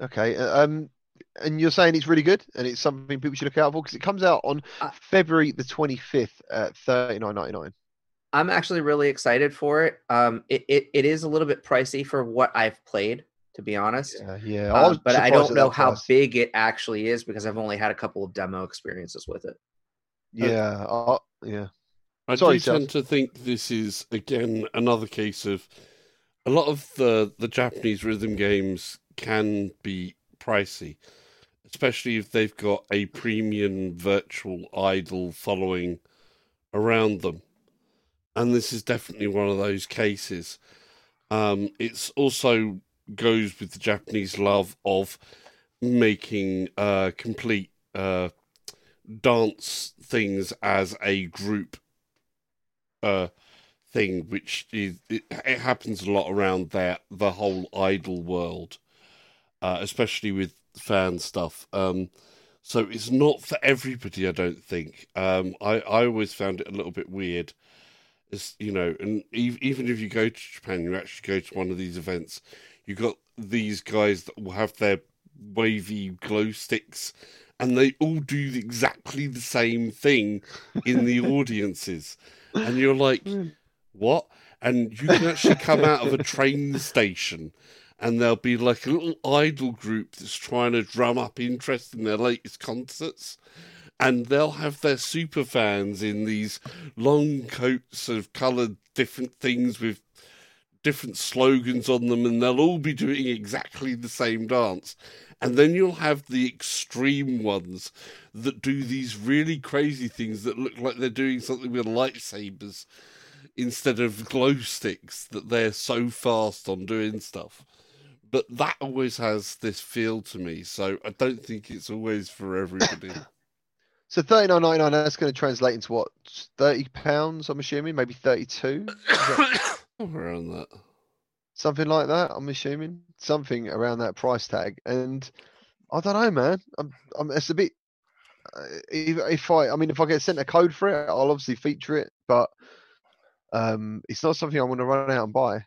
okay. uh, Um, and you're saying it's really good, and it's something people should look out for because it comes out on Uh, February the 25th at 39.99. I'm actually really excited for it. Um, it, it, it is a little bit pricey for what I've played, to be honest. Yeah, yeah. I Um, but I don't know how price. big it actually is because I've only had a couple of demo experiences with it. Yeah, I, yeah. I Sorry, do tend to think this is again another case of a lot of the the Japanese rhythm games can be pricey, especially if they've got a premium virtual idol following around them, and this is definitely one of those cases. Um, it's also goes with the Japanese love of making uh, complete uh, dance things as a group uh thing which is it, it happens a lot around there the whole idol world uh especially with fan stuff. Um so it's not for everybody i don't think. Um i i always found it a little bit weird. It's you know and even if you go to japan you actually go to one of these events you've got these guys that will have their wavy glow sticks and they all do exactly the same thing in the *laughs* audiences. And you're like what? And you can actually come out of a train station and there'll be like a little idol group that's trying to drum up interest in their latest concerts. And they'll have their super fans in these long coats of coloured different things with different slogans on them and they'll all be doing exactly the same dance and then you'll have the extreme ones that do these really crazy things that look like they're doing something with lightsabers instead of glow sticks that they're so fast on doing stuff but that always has this feel to me so i don't think it's always for everybody *coughs* So 39.99. That's going to translate into what? 30 pounds. I'm assuming, maybe 32, *coughs* somewhere around that something like that. I'm assuming something around that price tag. And I don't know, man. I'm, I'm. It's a bit. uh, If, if I, I mean, if I get sent a code for it, I'll obviously feature it. But um, it's not something I want to run out and buy.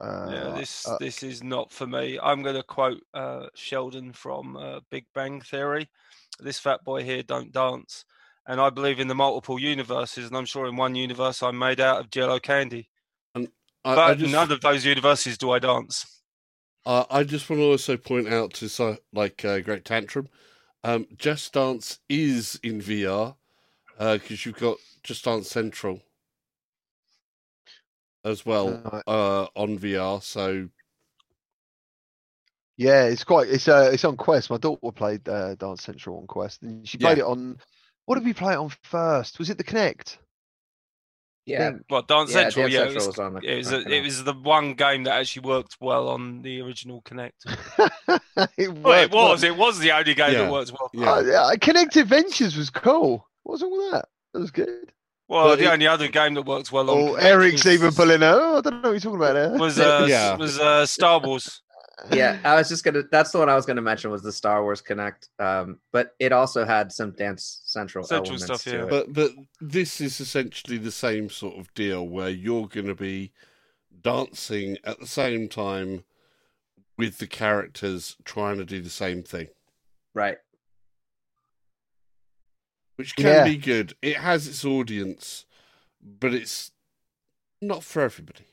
Uh, yeah, this uh, this is not for me. I'm going to quote uh, Sheldon from uh, Big Bang Theory. This fat boy here don't dance, and I believe in the multiple universes. And I'm sure in one universe I'm made out of Jello candy, I, but I just none of those universes do I dance. Uh, I just want to also point out to so, like uh, Great Tantrum, um, Just Dance is in VR because you've got Just Dance Central as well uh, on VR. So Yeah, it's quite. It's uh, it's on Quest. My daughter played uh, Dance Central on Quest, and she played Yeah. it on. What did we play it on first? Was it the Kinect? Yeah, Think- Well, Dance yeah, Central, Dance yeah, Central it was, was on the. it was, a, it was the one game that actually worked well on the original Kinect. *laughs* it Well, it worked well. was. It was the only game Yeah. that worked well. yeah, Uh, yeah, Kinect Adventures was cool. What was wrong with that? That was good. Well, Well, the it- only other game that worked well on Oh, Kinect Eric's was- even pulling out. Oh, I don't know what you're talking about there. was uh, *laughs* Yeah. was uh, Star Wars. Yeah, *laughs* I was just gonna. That's the one I was gonna mention was the Star Wars Kinect. Um, but it also had some Dance Central, Central elements stuff, to yeah. it. but but this is essentially the same sort of deal where you're going to be dancing at the same time with the characters trying to do the same thing. right. which can Yeah. be good. It has its audience, but it's not for everybody.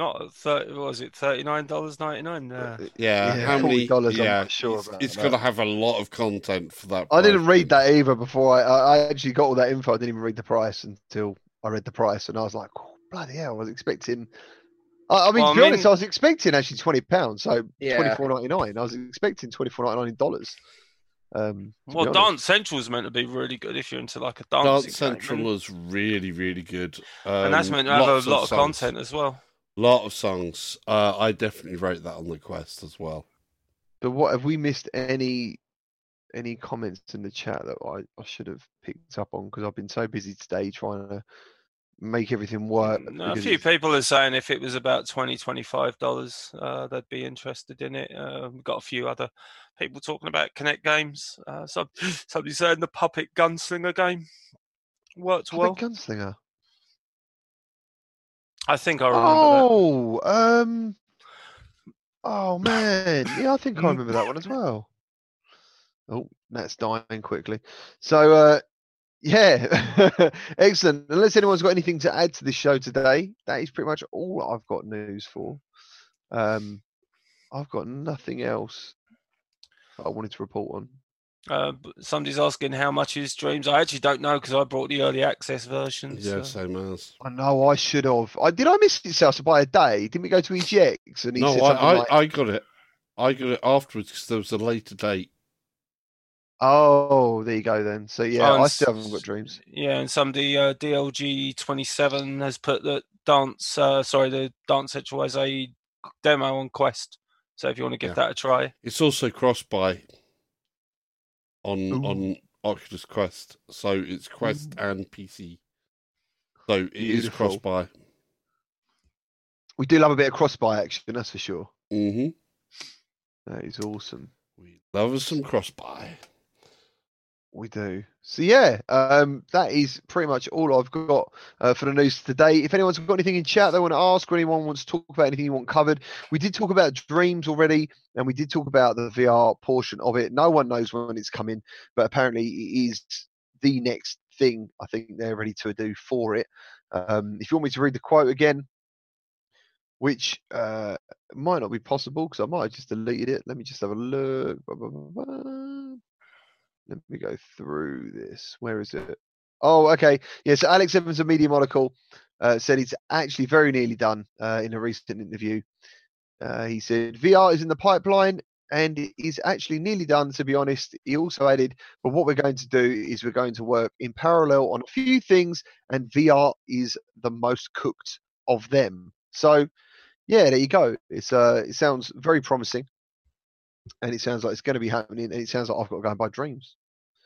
Not at thirty. What was it thirty nine dollars ninety nine? Uh, Yeah, Yeah, how many? $40 I'm yeah, not sure it's, about it's that. got to have a lot of content for that. I didn't price read that either before I, I I actually got all that info. I didn't even read the price until I read the price, and I was like, oh, bloody hell! I was expecting. I, I mean, Well, to I be honest, I was expecting actually twenty pounds, so Yeah. twenty four ninety nine. I was expecting twenty four ninety nine dollars. Um, well. Dance Central is meant to be really good if you're into like a dance. Dance Central was really, really good, um, and that's meant to have a lot of songs. content as well. Lot of songs. Uh, I definitely wrote that on the quest as well. But what have we missed any any comments in the chat that I, I should have picked up on because I've been so busy today trying to make everything work. No, a few it's- people are saying if it was about 20 dollars, uh, they'd be interested in it. Uh, we've got a few other people talking about Kinect games. Uh, some *gasps* somebody saying the Puppet Gunslinger game worked Puppet well. Gunslinger. I think I remember that. Oh, um, oh man, yeah, I think I remember that one as well. Oh, that's dying quickly. So, uh, yeah, *laughs* excellent. Unless anyone's got anything to add to this show today, that is pretty much all I've got news for. Um, I've got nothing else that I wanted to report on. Uh, somebody's asking how much is Dreams. I actually don't know because I brought the early access version. Yeah, so- same as. I know I should have. I did. I miss it, Salsa, by a day. Didn't we go to EGX? And he No, said I, I, like, I got it. I got it afterwards because there was a later date. "Oh, there you go then." So yeah, Oh, I still haven't got dreams. Yeah, and somebody uh, DLG twenty seven has put the dance. Uh, sorry, the dance Central as a demo on Quest. So if you want to give Yeah. that a try, It's also cross buy on Ooh. on Oculus Quest, so it's Quest and PC. So it is Beautiful. cross buy. We do love a bit of cross buy action, that's for sure. hmm That is awesome. We love some cross buy. We do. So yeah, um, that is pretty much all I've got uh, for the news today. If anyone's got anything in chat they want to ask, or anyone wants to talk about anything you want covered, we did talk about dreams already, and we did talk about the VR portion of it. No one knows when it's coming, but apparently it is the next thing. I think they're ready to do for it. Um, if you want me to read the quote again, which uh, might not be possible because I might have just deleted it. Let me just have a look. Ba, ba, ba. Let me go through this. Where is it? Oh, okay. Yeah, so Alex Evans of Media Molecule uh, said it's actually very nearly done uh, in a recent interview. Uh, he said VR is in the pipeline and is actually nearly done, to be honest. He also added, but what we're going to do is we're going to work in parallel on a few things, and VR is the most cooked of them. So, yeah, there you go. It's uh, it sounds very promising, and it sounds like it's going to be happening, and it sounds like I've got to go and buy dreams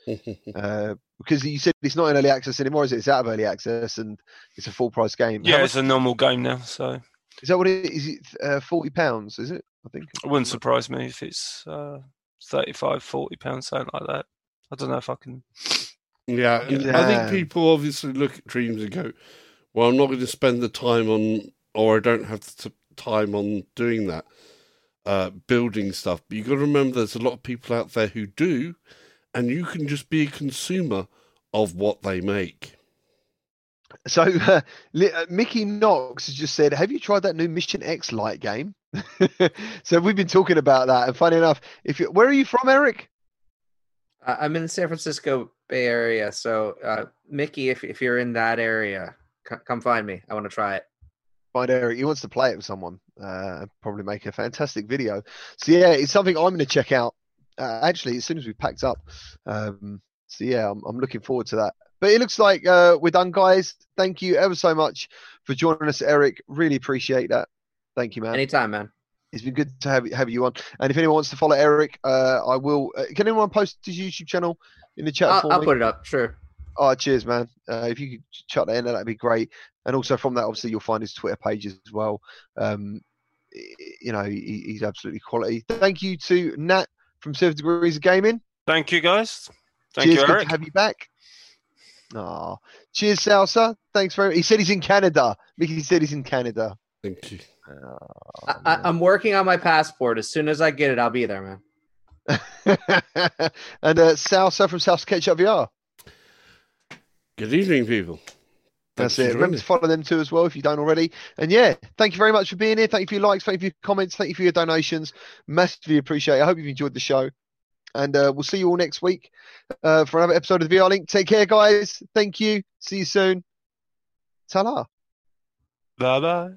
*laughs* uh, because you said it's not in early access anymore, is it? It's out of early access and it's a full price game. Yeah, much- it's a normal game now. So is that what it is? It uh, forty pounds? Is it? I think. it wouldn't surprise me if it's uh, 35, 40 pounds, something like that. I don't know if I can. Yeah, and I think people obviously look at dreams and go, "Well, I'm not going to spend the time on, or I don't have the t- time on doing that, uh, building stuff." But you've got to remember, there's a lot of people out there who do, and you can just be a consumer of what they make. So *laughs* uh, uh, Mickey Knox has just said, "Have you tried that new Mission X light game?" *laughs* so we've been talking about that, and funny enough, if you, where are you from, Eric? I- I'm in the San Francisco Bay Area, so uh, Mickey, if if you're in that area, c- come find me. I want to try it. Find Eric. He wants to play it with someone. Uh, and probably make a fantastic video. So yeah, it's something I'm going to check out. Uh, actually, as soon as we packed up. Um, so yeah, I'm, I'm looking forward to that. But it looks like uh, we're done, guys. Thank you ever so much for joining us, Eric. Really appreciate that. Thank you, man. Anytime, man. It's been good to have have you on. And if anyone wants to follow Eric, uh, I will. Uh, can anyone post his YouTube channel in the chat I'll, I'll put it up. Sure. Oh, cheers, man. Uh, if you could chuck that in, that'd be great. And also from that, obviously, you'll find his Twitter page as well. Um, you know, he, he's absolutely quality. Thank you to Nat from Seven Degrees of Gaming. Thank you, guys. Thank cheers, you, good Eric. to have you back. Aw. Cheers, Salsa. Thanks very. Much. He said he's in Canada. Mickey said he's in Canada. Thank you. Aw, I, I, I'm working on my passport. As soon as I get it, I'll be there, man. man. *laughs* and uh, Salsa from South Ketchup VR. Good evening, people. That's Thanks it. Remember to follow them too as well if you don't already. And yeah, thank you very much for being here. Thank you for your likes. Thank you for your comments. Thank you for your donations. Massively appreciate it. I hope you've enjoyed the show. And uh, we'll see you all next week uh, for another episode of the VR Link. Take care, guys. Thank you. See you soon. Ta-la. Bye bye.